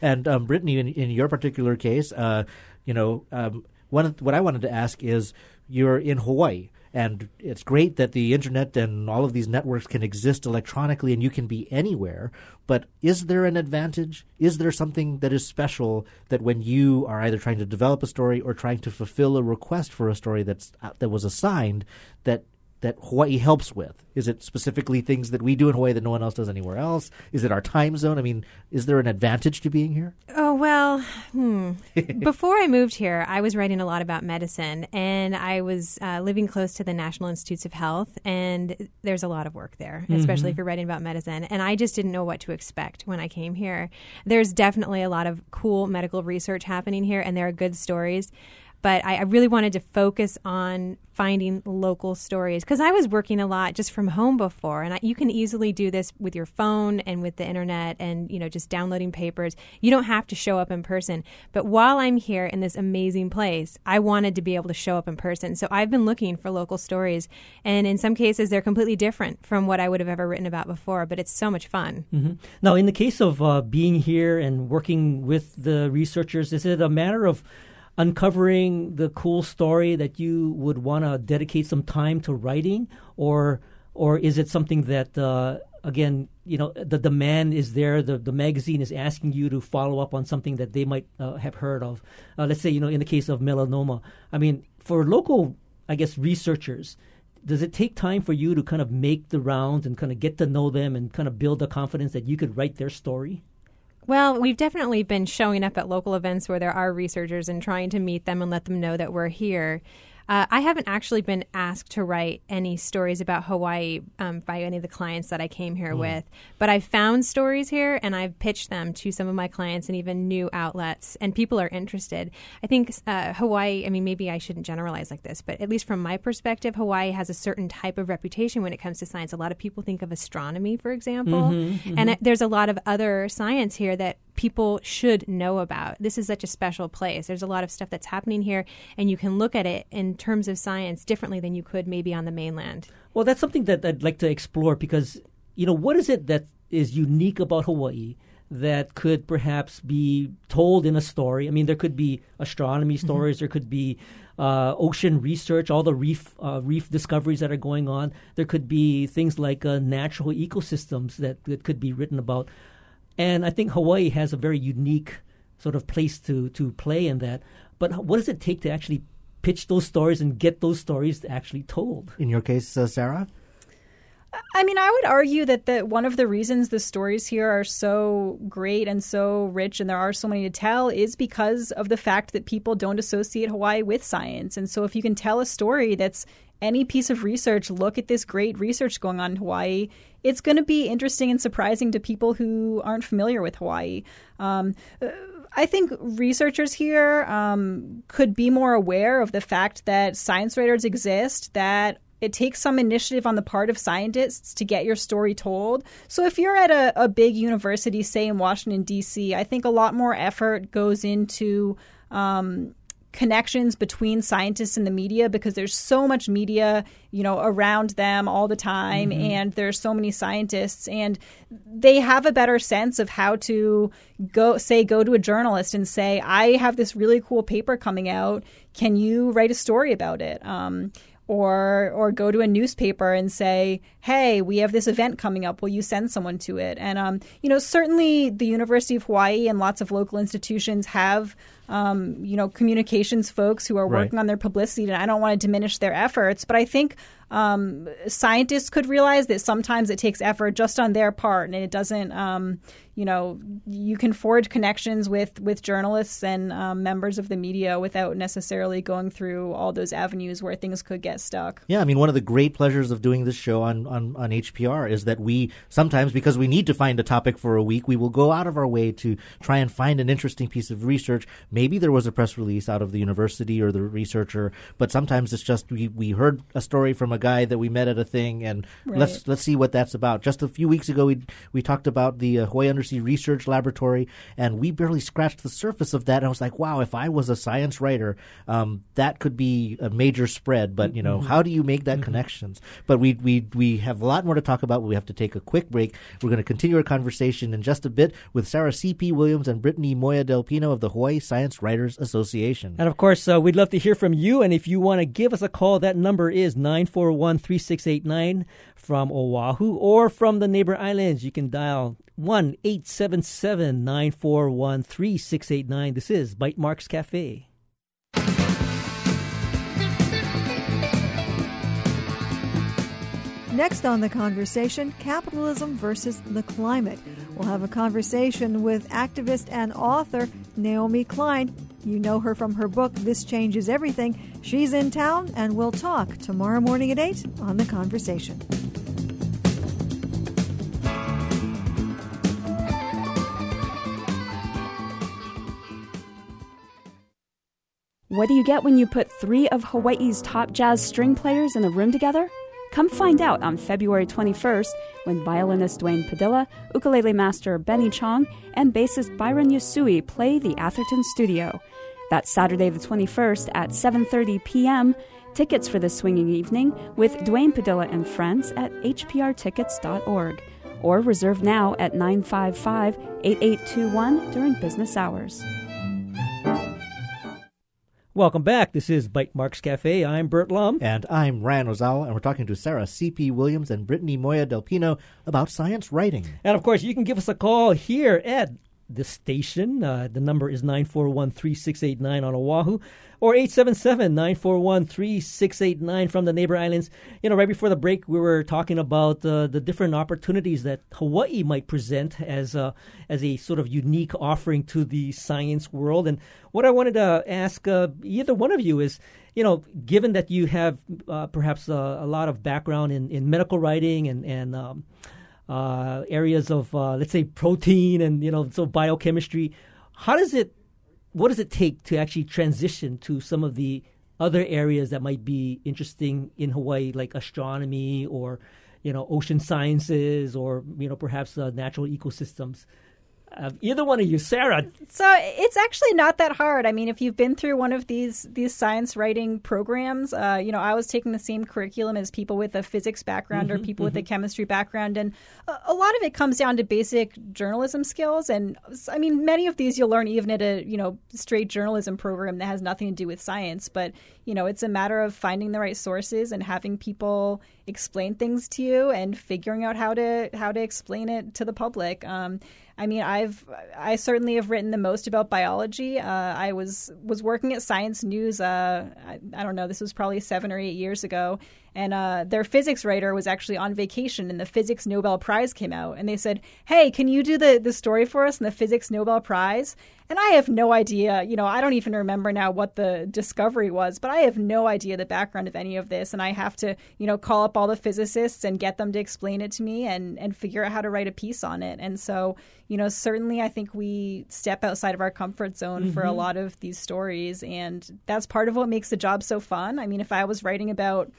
[SPEAKER 2] And um, Brittany, in, in your particular case, uh, you know, um, one of, what I wanted to ask is, you're in Hawaii, and it's great that the internet and all of these networks can exist electronically, and you can be anywhere. But is there an advantage? Is there something that is special that when you are either trying to develop a story or trying to fulfill a request for a story that's uh, that was assigned that that Hawaii helps with? Is it specifically things that we do in Hawaii that no one else does anywhere else? Is it our time zone? I mean, is there an advantage to being here?
[SPEAKER 12] Oh, well, hmm. before I moved here, I was writing a lot about medicine and I was uh, living close to the National Institutes of Health, and there's a lot of work there, especially if you're writing about medicine. And I just didn't know what to expect when I came here. There's definitely a lot of cool medical research happening here, and there are good stories. But I, I really wanted to focus on finding local stories because I was working a lot just from home before, and I, you can easily do this with your phone and with the internet, and you know just downloading papers. You don't have to show up in person. But while I'm here in this amazing place, I wanted to be able to show up in person. So I've been looking for local stories, and in some cases they're completely different from what I would have ever written about before. But it's so much fun.
[SPEAKER 1] Mm-hmm. Now, in the case of uh, being here and working with the researchers, is it a matter of uncovering the cool story that you would want to dedicate some time to writing, or or is it something that uh, again, you know, the demand is there. The the magazine is asking you to follow up on something that they might uh, have heard of. Uh, let's say, you know, in the case of melanoma, I mean, for local, I guess, researchers. Does it take time for you to kind of make the rounds and kind of get to know them and kind of build the confidence that you could write their story?
[SPEAKER 12] Well, we've definitely been showing up at local events where there are researchers and trying to meet them and let them know that we're here. Uh, I haven't actually been asked to write any stories about Hawaii um, by any of the clients that I came here with, but I've found stories here and I've pitched them to some of my clients and even new outlets, and people are interested. I think uh, Hawaii, I mean, maybe I shouldn't generalize like this, but at least from my perspective, Hawaii has a certain type of reputation when it comes to science. A lot of people think of astronomy, for example, and uh, there's a lot of other science here that people should know about. This is such a special place. There's a lot of stuff that's happening here, and you can look at it in terms of science differently than you could maybe on the mainland.
[SPEAKER 1] Well, that's something that I'd like to explore because, you know, what is it that is unique about Hawaii that could perhaps be told in a story? I mean, there could be astronomy stories, there could be uh, ocean research, all the reef uh, reef discoveries that are going on. There could be things like uh, natural ecosystems that, that could be written about. And I think Hawaii has a very unique sort of place to, to play in that. But what does it take to actually pitch those stories and get those stories actually told?
[SPEAKER 2] In your case, uh, Sarah?
[SPEAKER 11] I mean, I would argue that the, one of the reasons the stories here are so great and so rich and there are so many to tell is because of the fact that people don't associate Hawaii with science. And so if you can tell a story that's any piece of research, look at this great research going on in Hawaii, it's going to be interesting and surprising to people who aren't familiar with Hawaii. Um, I think researchers here um, could be more aware of the fact that science writers exist, that it takes some initiative on the part of scientists to get your story told. So if you're at a, a big university, say in Washington, D.C., I think a lot more effort goes into um, connections between scientists and the media because there's so much media, you know, around them all the time
[SPEAKER 1] Mm-hmm.
[SPEAKER 11] and there's so many scientists and they have a better sense of how to go say go to a journalist and say, "I have this really cool paper coming out. Can you write a story about it?" Um, or or go to a newspaper and say, "Hey, we have this event coming up. Will you send someone to it?" And um, you know, certainly the University of Hawaii and lots of local institutions have um, you know communications folks who are
[SPEAKER 2] Right.
[SPEAKER 11] working on their publicity, and I don't want to diminish their efforts, but I think um, scientists could realize that sometimes it takes effort just on their part, and it doesn't. Um, you know, you can forge connections with with journalists and um, members of the media without necessarily going through all those avenues where things could get stuck.
[SPEAKER 2] Yeah, I mean, one of the great pleasures of doing this show on, on, on HPR is that we sometimes, because we need to find a topic for a week, we will go out of our way to try and find an interesting piece of research. Maybe there was a press release out of the university or the researcher, but sometimes it's just we, we heard a story from a guy that we met at a thing, and let's let's see what that's about. Just a few weeks ago, we we talked about the uh, Hawaii Undersea Research Laboratory, and we barely scratched the surface of that. And I was like, wow, if I was a science writer, um, that could be a major spread. But you know, how do you make that connections? But we we we have a lot more to talk about. We have to take a quick break. We're going to continue our conversation in just a bit with Sarah C. P. Williams and Brittany Moya Del Pino of the Hawaii Science Writers Association.
[SPEAKER 1] And of course, uh, we'd love to hear from you. And if you want to give us a call, that number is 941 3689 from Oahu or from the neighbor islands. You can dial 1 877 941 3689. This is Bytemarks Cafe.
[SPEAKER 13] Next on the conversation, capitalism versus the climate. We'll have a conversation with activist and author Naomi Klein. You know her from her book, This Changes Everything. She's in town, and we'll talk tomorrow morning at 8 on the conversation.
[SPEAKER 14] What do you get when you put three of Hawaii's top jazz string players in a room together? Come find out on February 21st when violinist Dwayne Padilla, ukulele master Benny Chong, and bassist Byron Yasui play the Atherton Studio. That's Saturday the 21st at 7:30 p.m. Tickets for this swinging evening with Dwayne Padilla and friends at hprtickets.org or reserve now at 955-8821 during business hours.
[SPEAKER 1] Welcome back. This is Bytemarks Cafe. I'm Burt Lum.
[SPEAKER 2] And I'm Ryan Ozawa, and we're talking to Sarah C.P. Williams and Brittany Moya Del Pino about science writing.
[SPEAKER 1] And of course, you can give us a call here at the station. Uh, the number is 941 3689 on Oahu or 877 941 3689 from the neighbor islands. You know, right before the break, we were talking about uh, the different opportunities that Hawaii might present as a, as a sort of unique offering to the science world. And what I wanted to ask uh, either one of you is, you know, given that you have uh, perhaps a lot of background in, in medical writing and, and um, uh, areas of uh, let's say protein and you know so biochemistry. How does it what does it take to actually transition to some of the other areas that might be interesting in Hawaii like astronomy or you know ocean sciences or you know perhaps uh, natural ecosystems uh, either one of you sarah
[SPEAKER 11] So it's actually not that hard. I mean, if you've been through one of these these science writing programs, uh, you know, I was taking the same curriculum as people with a physics background or
[SPEAKER 15] Mhm,
[SPEAKER 11] people with a
[SPEAKER 15] mhm.
[SPEAKER 11] chemistry background, and a, a lot of it comes down to basic journalism skills. And I mean, many of these you'll learn even at a you know straight journalism program that has nothing to do with science. But you know, it's a matter of finding the right sources and having people explain things to you and figuring out how to how to explain it to the public. Um, I mean, I've I certainly have written the most about biology. Uh, I was was working at Science News. Uh, I, I don't know. This was probably seven or eight years ago, and uh, their physics writer was actually on vacation, and the physics Nobel Prize came out, and they said, "Hey, can you do the the story for us in the physics Nobel Prize?" And I have no idea. You know, I don't even remember now what the discovery was, but I have no idea the background of any of this, and I have to, you know, call up all the physicists and get them to explain it to me and and figure out how to write a piece on it. And so, you know, certainly I think we step outside of our comfort zone for a
[SPEAKER 15] Mhm.
[SPEAKER 11] lot of these stories, and that's part of what makes the job so fun. I mean, if I was writing about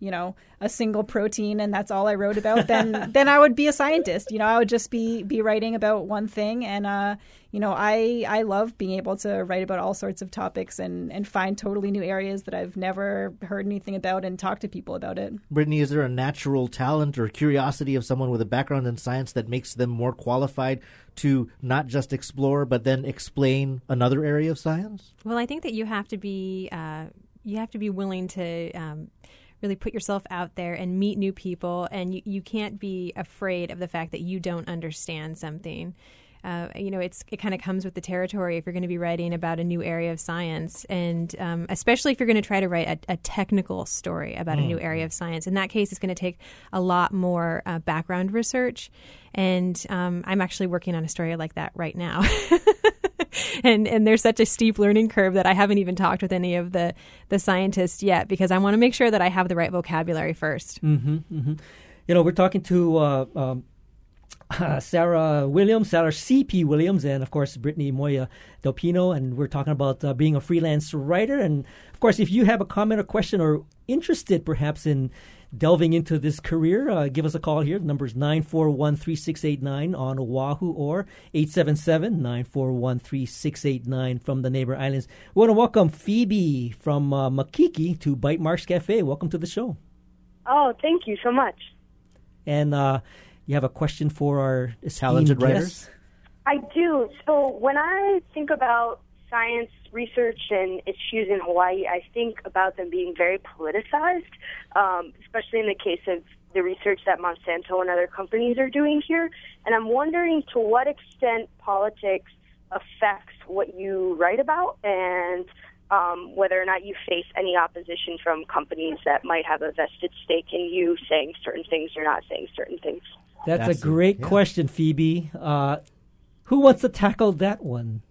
[SPEAKER 11] you know a single protein and that's all I wrote about, then then I would be a scientist. You know, I would just be be writing about one thing, and uh, you know, I I love being able to write about all sorts of topics and and find totally new areas that I've never heard anything about and talk to people about it.
[SPEAKER 2] Brittany, is there a natural talent or curiosity of someone with a background in science that makes them more qualified to not just explore but then explain another area of science?
[SPEAKER 12] Well, I think that you have to be uh, you have to be willing to. Um, really put yourself out there and meet new people and you, you can't be afraid of the fact that you don't understand something uh, you know, it's it kind of comes with the territory if you're going to be writing about a new area of science, and um, especially if you're going to try to write a, a technical story about mm. a new area of science. In that case, it's going to take a lot more uh, background research, and um, I'm actually working on a story like that right now. and and there's such a steep learning curve that I haven't even talked with any of the the scientists yet because I want to make sure that I have the right vocabulary 1st
[SPEAKER 1] mm-hmm, mm-hmm. You know, we're talking to. Uh, um, uh, Sarah Williams, Sarah C.P. Williams, and of course Brittany Moya Del Pino, and we're talking about uh, being a freelance writer. And of course, if you have a comment or question or interested perhaps in delving into this career, uh, give us a call here. The number is 941 3689 on Oahu or 877 941 3689 from the neighbor islands. We want to welcome Phoebe from uh, Makiki to Bytemarks Cafe. Welcome to the show.
[SPEAKER 15] Oh, thank you so much.
[SPEAKER 1] And uh, you have a question for our
[SPEAKER 2] talented
[SPEAKER 1] writers?
[SPEAKER 15] I do. So when I think about science research and issues in Hawaii, I think about them being very politicized, um, especially in the case of the research that Monsanto and other companies are doing here. And I'm wondering to what extent politics affects what you write about and um, whether or not you face any opposition from companies that might have a vested stake in you saying certain things or not saying certain things.
[SPEAKER 1] That's, That's a great yeah. question, Phoebe. Uh, who wants to tackle that one?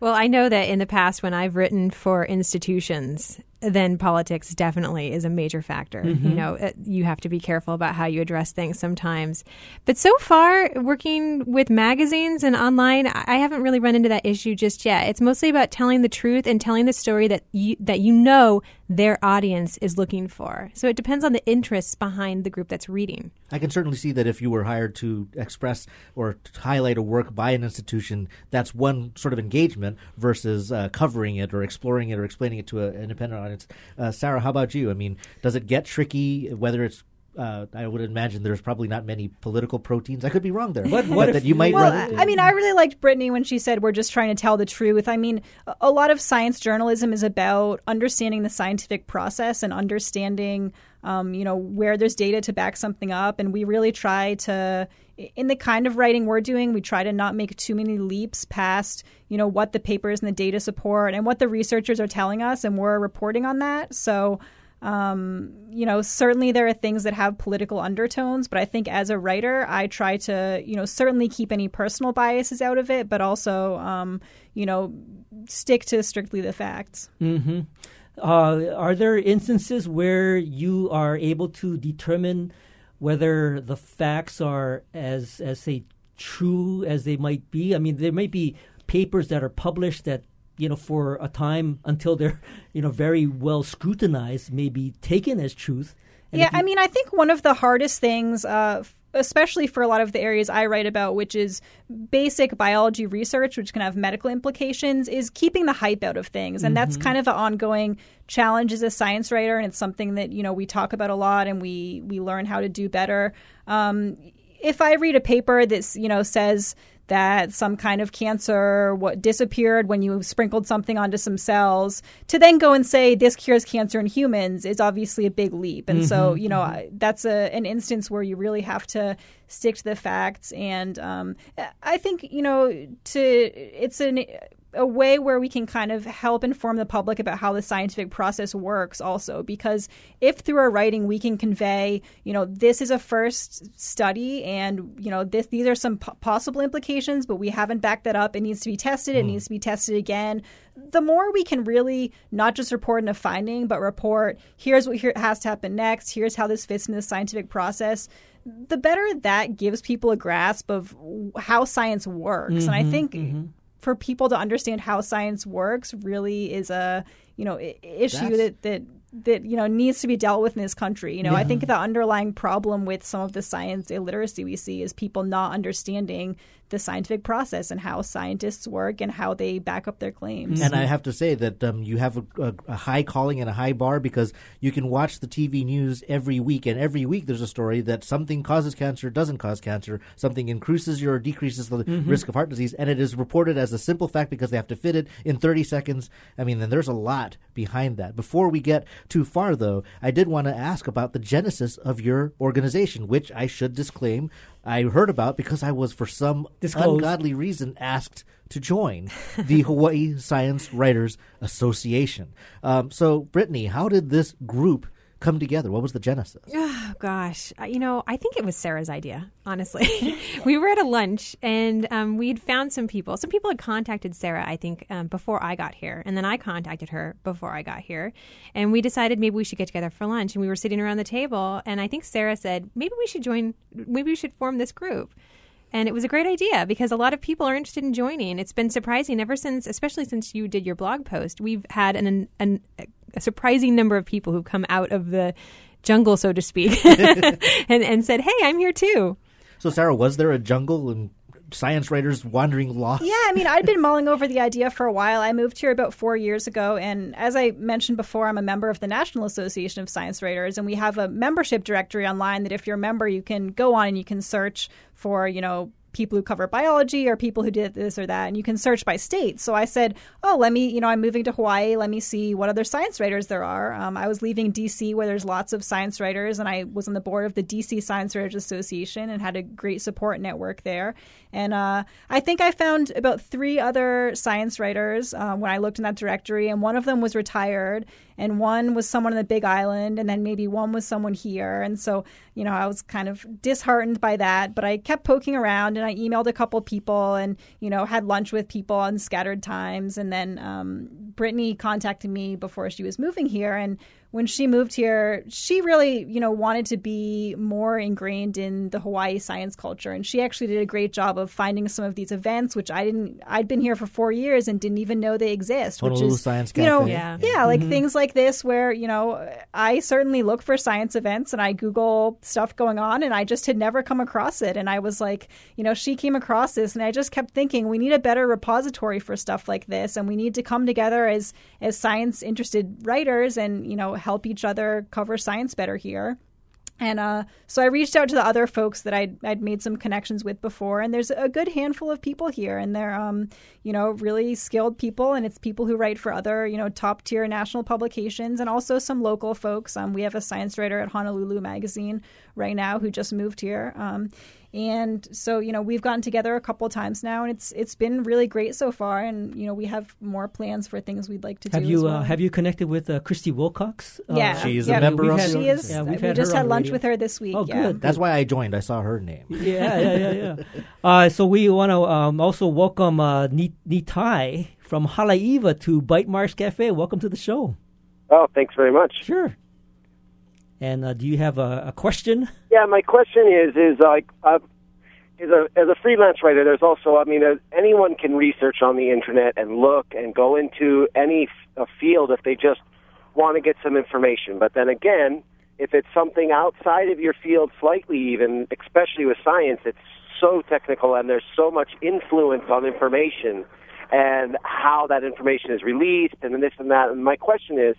[SPEAKER 12] Well, I know that in the past, when I've written for institutions, then politics definitely is a major factor. Mm-hmm. You know, you have to be careful about how you address things sometimes. But so far, working with magazines and online, I haven't really run into that issue just yet. It's mostly about telling the truth and telling the story that you, that you know their audience is looking for. So it depends on the interests behind the group that's reading.
[SPEAKER 2] I can certainly see that if you were hired to express or to highlight a work by an institution, that's one sort of engagement versus uh, covering it or exploring it or explaining it to an independent audience. Uh, Sarah, how about you? I mean, does it get tricky whether it's uh, I would imagine there's probably not many political proteins. I could be wrong there. What, what if, that you might
[SPEAKER 11] well,
[SPEAKER 2] run
[SPEAKER 11] I mean, I really liked Brittany when she said we're just trying to tell the truth. I mean, a lot of science journalism is about understanding the scientific process and understanding, um, you know, where there's data to back something up. And we really try to, in the kind of writing we're doing, we try to not make too many leaps past, you know, what the papers and the data support and what the researchers are telling us, and we're reporting on that. So. Um, you know, certainly there are things that have political undertones, but I think as a writer, I try to, you know, certainly keep any personal biases out of it, but also, um, you know, stick to strictly the facts.
[SPEAKER 1] Mm-hmm. Uh, are there instances where you are able to determine whether the facts are as, as say, true as they might be? I mean, there may be papers that are published that you know, for a time until they're, you know, very well scrutinized, may be taken as truth.
[SPEAKER 11] And yeah, you, I mean, I think one of the hardest things, uh, especially for a lot of the areas I write about, which is basic biology research, which can have medical implications, is keeping the hype out of things. And mm-hmm. that's kind of an ongoing challenge as a science writer. And it's something that, you know, we talk about a lot and we, we learn how to do better. Um, if I read a paper that, you know, says that some kind of cancer what disappeared when you sprinkled something onto some cells to then go and say this cures cancer in humans is obviously a big leap. And mm-hmm, so you know mm-hmm. that's a, an instance where you really have to stick to the facts. And um, i think you know to it's an a way where we can kind of help inform the public about how the scientific process works also because if through our writing we can convey you know this is a first study and you know this these are some p- possible implications but we haven't backed that up it needs to be tested it mm. needs to be tested again the more we can really not just report in a finding but report here's what here has to happen next here's how this fits into the scientific process the better that gives people a grasp of how science works mm-hmm, and i mm-hmm, think mm-hmm for people to understand how science works really is a you know issue that that that you know needs to be dealt with in this country. You know, I think the underlying problem with some of the science illiteracy we see is people not understanding the scientific process and how scientists work and how they back up their claims.
[SPEAKER 2] And I have to say that um, you have a, a, a high calling and a high bar because you can watch the TV news every week, and every week there's a story that something causes cancer, doesn't cause cancer, something increases your or decreases the
[SPEAKER 1] Mhm.
[SPEAKER 2] risk of heart disease, and it is reported as a simple fact because they have to fit it in 30 seconds. I mean, then there's a lot behind that. Before we get too far, though, I did want to ask about the genesis of your organization, which I should disclaim I heard about because I was, for some
[SPEAKER 1] Disclose.
[SPEAKER 2] ungodly reason, asked to join the Hawaii Science Writers Association. Um, so, Brittany, how did this group come together? What was the genesis?
[SPEAKER 12] Oh gosh, Uh, you know, I think it was Sarah's idea. Honestly, we were at a lunch and um, we'd found some people. Some people had contacted Sarah, I think, um, before I got here, and then I contacted her before I got here, and we decided maybe we should get together for lunch. And we were sitting around the table, and I think Sarah said maybe we should join. Maybe we should form this group. And it was a great idea because a lot of people are interested in joining. It's been surprising ever since, especially since you did your blog post. We've had an, an, a surprising number of people who've come out of the jungle, so to speak, and, and said, "Hey, I'm here too."
[SPEAKER 2] So, Sarah, was there a jungle and science writers wandering lost?
[SPEAKER 11] Yeah, I mean, I'd been mulling over the idea for a while. I moved here about four years ago, and as I mentioned before, I'm a member of the National Association of Science Writers, and we have a membership directory online that if you're a member, you can go on and you can search for, you know, people who cover biology or people who did this or that and you can search by state. So i said oh let me you know i'm moving to hawaii. Let me see what other science writers there are. Um, i was leaving dc where there's lots of science writers and i was on the board of the dc science writers association and had a great support network there. And uh, i think i found about three other science writers uh, when i looked in that directory and one of them was retired and one was someone on the big island and then maybe one was someone here. And so you know i was kind of disheartened by that but i kept poking around and i emailed a couple people and you know had lunch with people on scattered times. And then um, brittany contacted me before she was moving here and when she moved here, she really, you know, wanted to be more ingrained in the Hawaii science culture, and she actually did a great job of finding some of these events, which I didn't. I'd been here for four years and didn't even know they exist. which is,
[SPEAKER 2] Science
[SPEAKER 11] you know,
[SPEAKER 2] Cafe.
[SPEAKER 11] yeah,
[SPEAKER 2] Yeah.
[SPEAKER 11] like
[SPEAKER 2] Mhm.
[SPEAKER 11] things like this, where you know, I certainly look for science events and I Google stuff going on, and I just had never come across it, and I was like, you know, she came across this, and I just kept thinking we need a better repository for stuff like this, and we need to come together as as science interested writers and you know help each other cover science better here. And uh, so I reached out to the other folks that I'd, I'd made some connections with before, and there's a good handful of people here, and they're um, you know really skilled people, and it's people who write for other you know top tier national publications, and also some local folks. Um, we have a science writer at Honolulu Magazine right now who just moved here, um, and so you know we've gotten together a couple times now, and it's it's been really great so far, and you know we have more plans for things we'd like to
[SPEAKER 1] Have
[SPEAKER 11] do.
[SPEAKER 1] you
[SPEAKER 11] as well.
[SPEAKER 1] uh, have you connected with uh, Christie Wilcox? Uh,
[SPEAKER 11] Yeah,
[SPEAKER 2] She is
[SPEAKER 11] yeah,
[SPEAKER 2] a member of
[SPEAKER 1] had-
[SPEAKER 11] She is.
[SPEAKER 1] Yeah, we've
[SPEAKER 11] we
[SPEAKER 1] had
[SPEAKER 11] just had lunch
[SPEAKER 1] radio.
[SPEAKER 11] with her this week.
[SPEAKER 1] Oh,
[SPEAKER 11] yeah.
[SPEAKER 1] good.
[SPEAKER 2] That's why I joined. I saw her name.
[SPEAKER 1] yeah, yeah, yeah, yeah. Uh, so we want to um, also welcome uh, Nitai from Haleiwa to Bytemarks Cafe. Welcome to the show.
[SPEAKER 16] Oh, thanks very much.
[SPEAKER 1] Sure. And uh, do you have a, a question?
[SPEAKER 16] Yeah, my question is is like uh, as a as a freelance writer, there's also I mean uh, anyone can research on the internet and look and go into any field if they just want to get some information. But then again, if it's something outside of your field, slightly even, especially with science, it's so technical and there's so much influence on information and how that information is released and this and that. And my question is,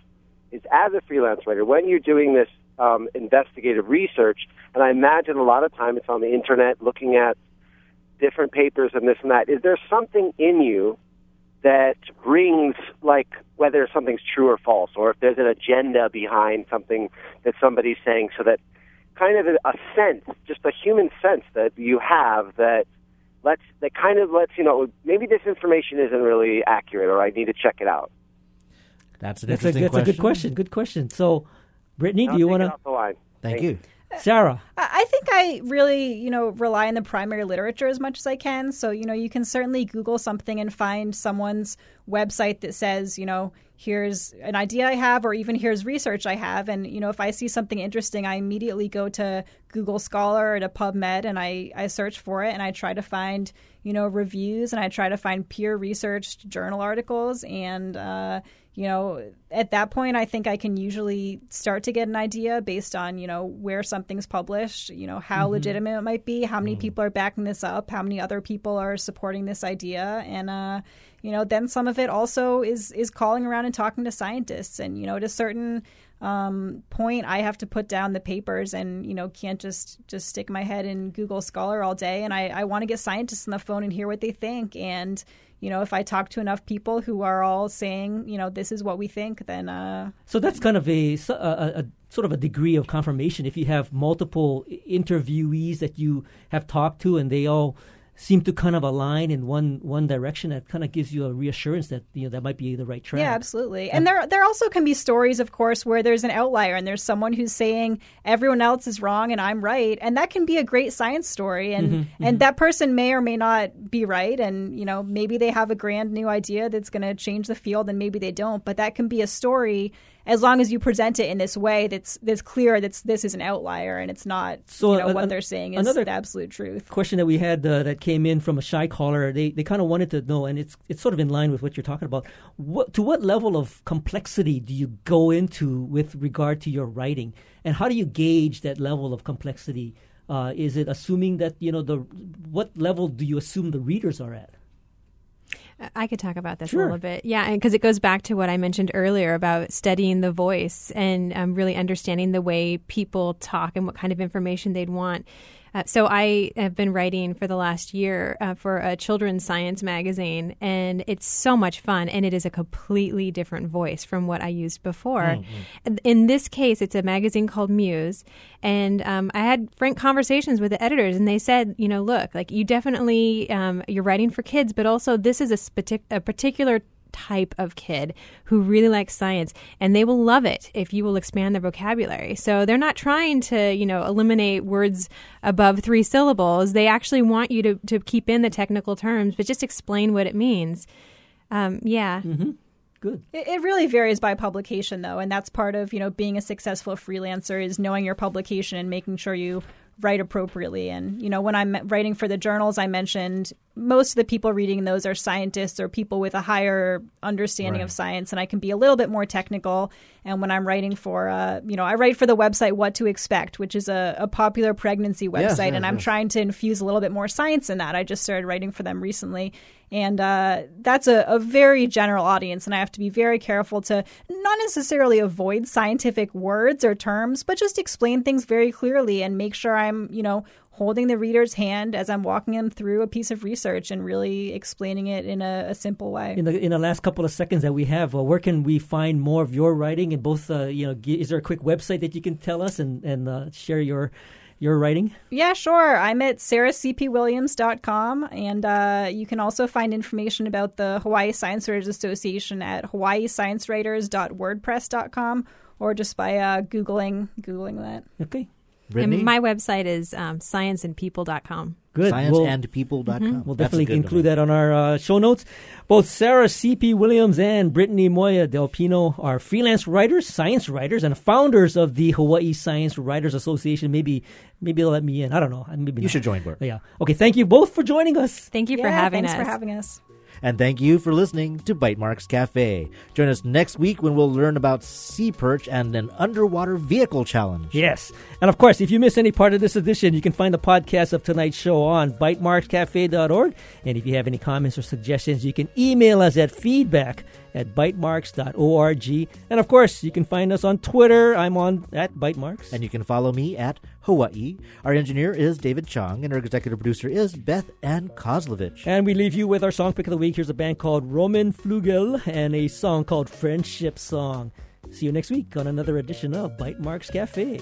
[SPEAKER 16] is as a freelance writer, when you're doing this um, investigative research, and I imagine a lot of time it's on the internet looking at different papers and this and that, is there something in you that brings, like, whether something's true or false, or if there's an agenda behind something that somebody's saying, so that kind of a, a sense, just a human sense that you have that lets that kind of lets you know maybe this information isn't really accurate, or I need to check it out.
[SPEAKER 2] That's an
[SPEAKER 1] That's a,
[SPEAKER 2] interesting
[SPEAKER 1] that's a good question. Good question. So, Brittany, do you want to?
[SPEAKER 16] Off the line.
[SPEAKER 2] Thank you.
[SPEAKER 1] Sarah.
[SPEAKER 11] I I think I really, you know, rely on the primary literature as much as I can. So, you know, you can certainly Google something and find someone's website that says, you know, here's an idea I have, or even here's research I have. And, you know, if I see something interesting, I immediately go to Google Scholar or to PubMed and I, I search for it and I try to find, you know, reviews and I try to find peer researched journal articles. And, uh, you know, at that point, I think I can usually start to get an idea based on, you know, where something's published, you know, how
[SPEAKER 1] Mm-hmm.
[SPEAKER 11] legitimate it might be, how many people are backing this up, how many other people are supporting this idea. And, uh, you know, then some of it also is is calling around and talking to scientists. And, you know, at a certain um, point I have to put down the papers and you know can't just just stick my head in Google Scholar all day and I, I want to get scientists on the phone and hear what they think and you know if I talk to enough people who are all saying you know this is what we think then uh,
[SPEAKER 1] So that's kind of a, a, a sort of a degree of confirmation. If you have multiple interviewees that you have talked to and they all seem to kind of align in one one direction, that kind of gives you a reassurance that you know that might be the right track.
[SPEAKER 11] Yeah, absolutely. And there there also can be stories, of course, where there's an outlier and there's someone who's saying everyone else is wrong and I'm right, and that can be a great science story. And
[SPEAKER 1] Mhm,
[SPEAKER 11] and that person may or may not be right, and you know maybe they have a grand new idea that's going to change the field, and maybe they don't. But that can be a story as long as you present it in this way that's that's clear that's this is an outlier and it's not
[SPEAKER 1] So
[SPEAKER 11] you know
[SPEAKER 1] an-
[SPEAKER 11] what they're saying is
[SPEAKER 1] another-
[SPEAKER 11] the absolute truth.
[SPEAKER 1] question that we had uh, that came in from a shy caller. They they kind of wanted to know, and it's it's sort of in line with what you're talking about. What to what level of complexity do you go into with regard to your writing, and how do you gauge that level of complexity? Uh, is it assuming that you know the what level do you assume the readers are at?
[SPEAKER 12] I could talk about this
[SPEAKER 1] Sure.
[SPEAKER 12] a little bit. Yeah, because it goes back to what I mentioned earlier about studying the voice and um, really understanding the way people talk and what kind of information they'd want. Uh, so I have been writing for the last year uh, for a children's science magazine, and it's so much fun. And it is a completely different voice from what I used before.
[SPEAKER 17] Mhm.
[SPEAKER 12] In this case, it's a magazine called Muse, and um, I had frank conversations with the editors, and they said, you know, look, like you definitely um, you're writing for kids, but also this is a, spati- a particular type of kid who really likes science and they will love it if you will expand their vocabulary. So they're not trying to, you know, eliminate words above three syllables. They actually want you to, to keep in the technical terms, but just explain what it means. Um, yeah.
[SPEAKER 1] Mm-hmm. Good.
[SPEAKER 11] It, it really varies by publication, though, and that's part of you know being a successful freelancer is knowing your publication and making sure you write appropriately. And you know, when I'm writing for the journals, I mentioned most of the people reading those are scientists or people with a higher understanding
[SPEAKER 17] Right.
[SPEAKER 11] of science, and I can be a little bit more technical. And when I'm writing for, uh, you know, I write for the website What to Expect, which is a, a popular pregnancy website,
[SPEAKER 17] Yes, yes,
[SPEAKER 11] and I'm
[SPEAKER 17] yes.
[SPEAKER 11] trying to infuse a little bit more science in that. I just started writing for them recently. And uh, that's a, a very general audience, and I have to be very careful to not necessarily avoid scientific words or terms, but just explain things very clearly and make sure I'm, you know, holding the reader's hand as I'm walking them through a piece of research and really explaining it in a, a simple way.
[SPEAKER 1] In the in the last couple of seconds that we have, uh, where can we find more of your writing? And both, uh, you know, is there a quick website that you can tell us and and uh, share your your writing?
[SPEAKER 11] Yeah, sure. I'm at sarahcpwilliams.com, and uh, you can also find information about the Hawaii Science Writers Association at hawaiisciencewriters.wordpress.com or just by uh, Googling Googling that.
[SPEAKER 1] Okay.
[SPEAKER 2] Brittany?
[SPEAKER 12] And my website is um, scienceandpeople.com.
[SPEAKER 1] Good.
[SPEAKER 2] Scienceandpeople.com.
[SPEAKER 1] We'll
[SPEAKER 2] That's a
[SPEAKER 1] definitely
[SPEAKER 2] good
[SPEAKER 1] include that on our uh, show notes. Both Sarah C.P. Williams and Brittany Moya Del Pino are freelance writers, science writers, and founders of the Hawaii Science Writers Association. Maybe, maybe they'll let me in. I don't know. Maybe
[SPEAKER 2] You
[SPEAKER 1] not.
[SPEAKER 2] should join board.
[SPEAKER 1] Yeah. Okay. Thank you both for joining us.
[SPEAKER 12] Thank you
[SPEAKER 11] yeah,
[SPEAKER 12] for having
[SPEAKER 11] thanks
[SPEAKER 12] us.
[SPEAKER 11] for having us.
[SPEAKER 2] And thank you for listening to Bytemarks Cafe. Join us next week when we'll learn about SeaPerch and an underwater vehicle challenge.
[SPEAKER 1] Yes. And of course, if you miss any part of this edition, you can find the podcast of tonight's show on bytemarkscafe.org. And if you have any comments or suggestions, you can email us at feedback at bytemarks.org. And of course, you can find us on Twitter. I'm on at bytemarks.
[SPEAKER 2] And you can follow me at Hawaii. Our engineer is David Chong, and our executive producer is Beth Ann Kozlovich.
[SPEAKER 1] And we leave you with our song pick of the week. Here's a band called Roman Flugel and a song called Friendship Song. See you next week on another edition of Bytemarks Cafe.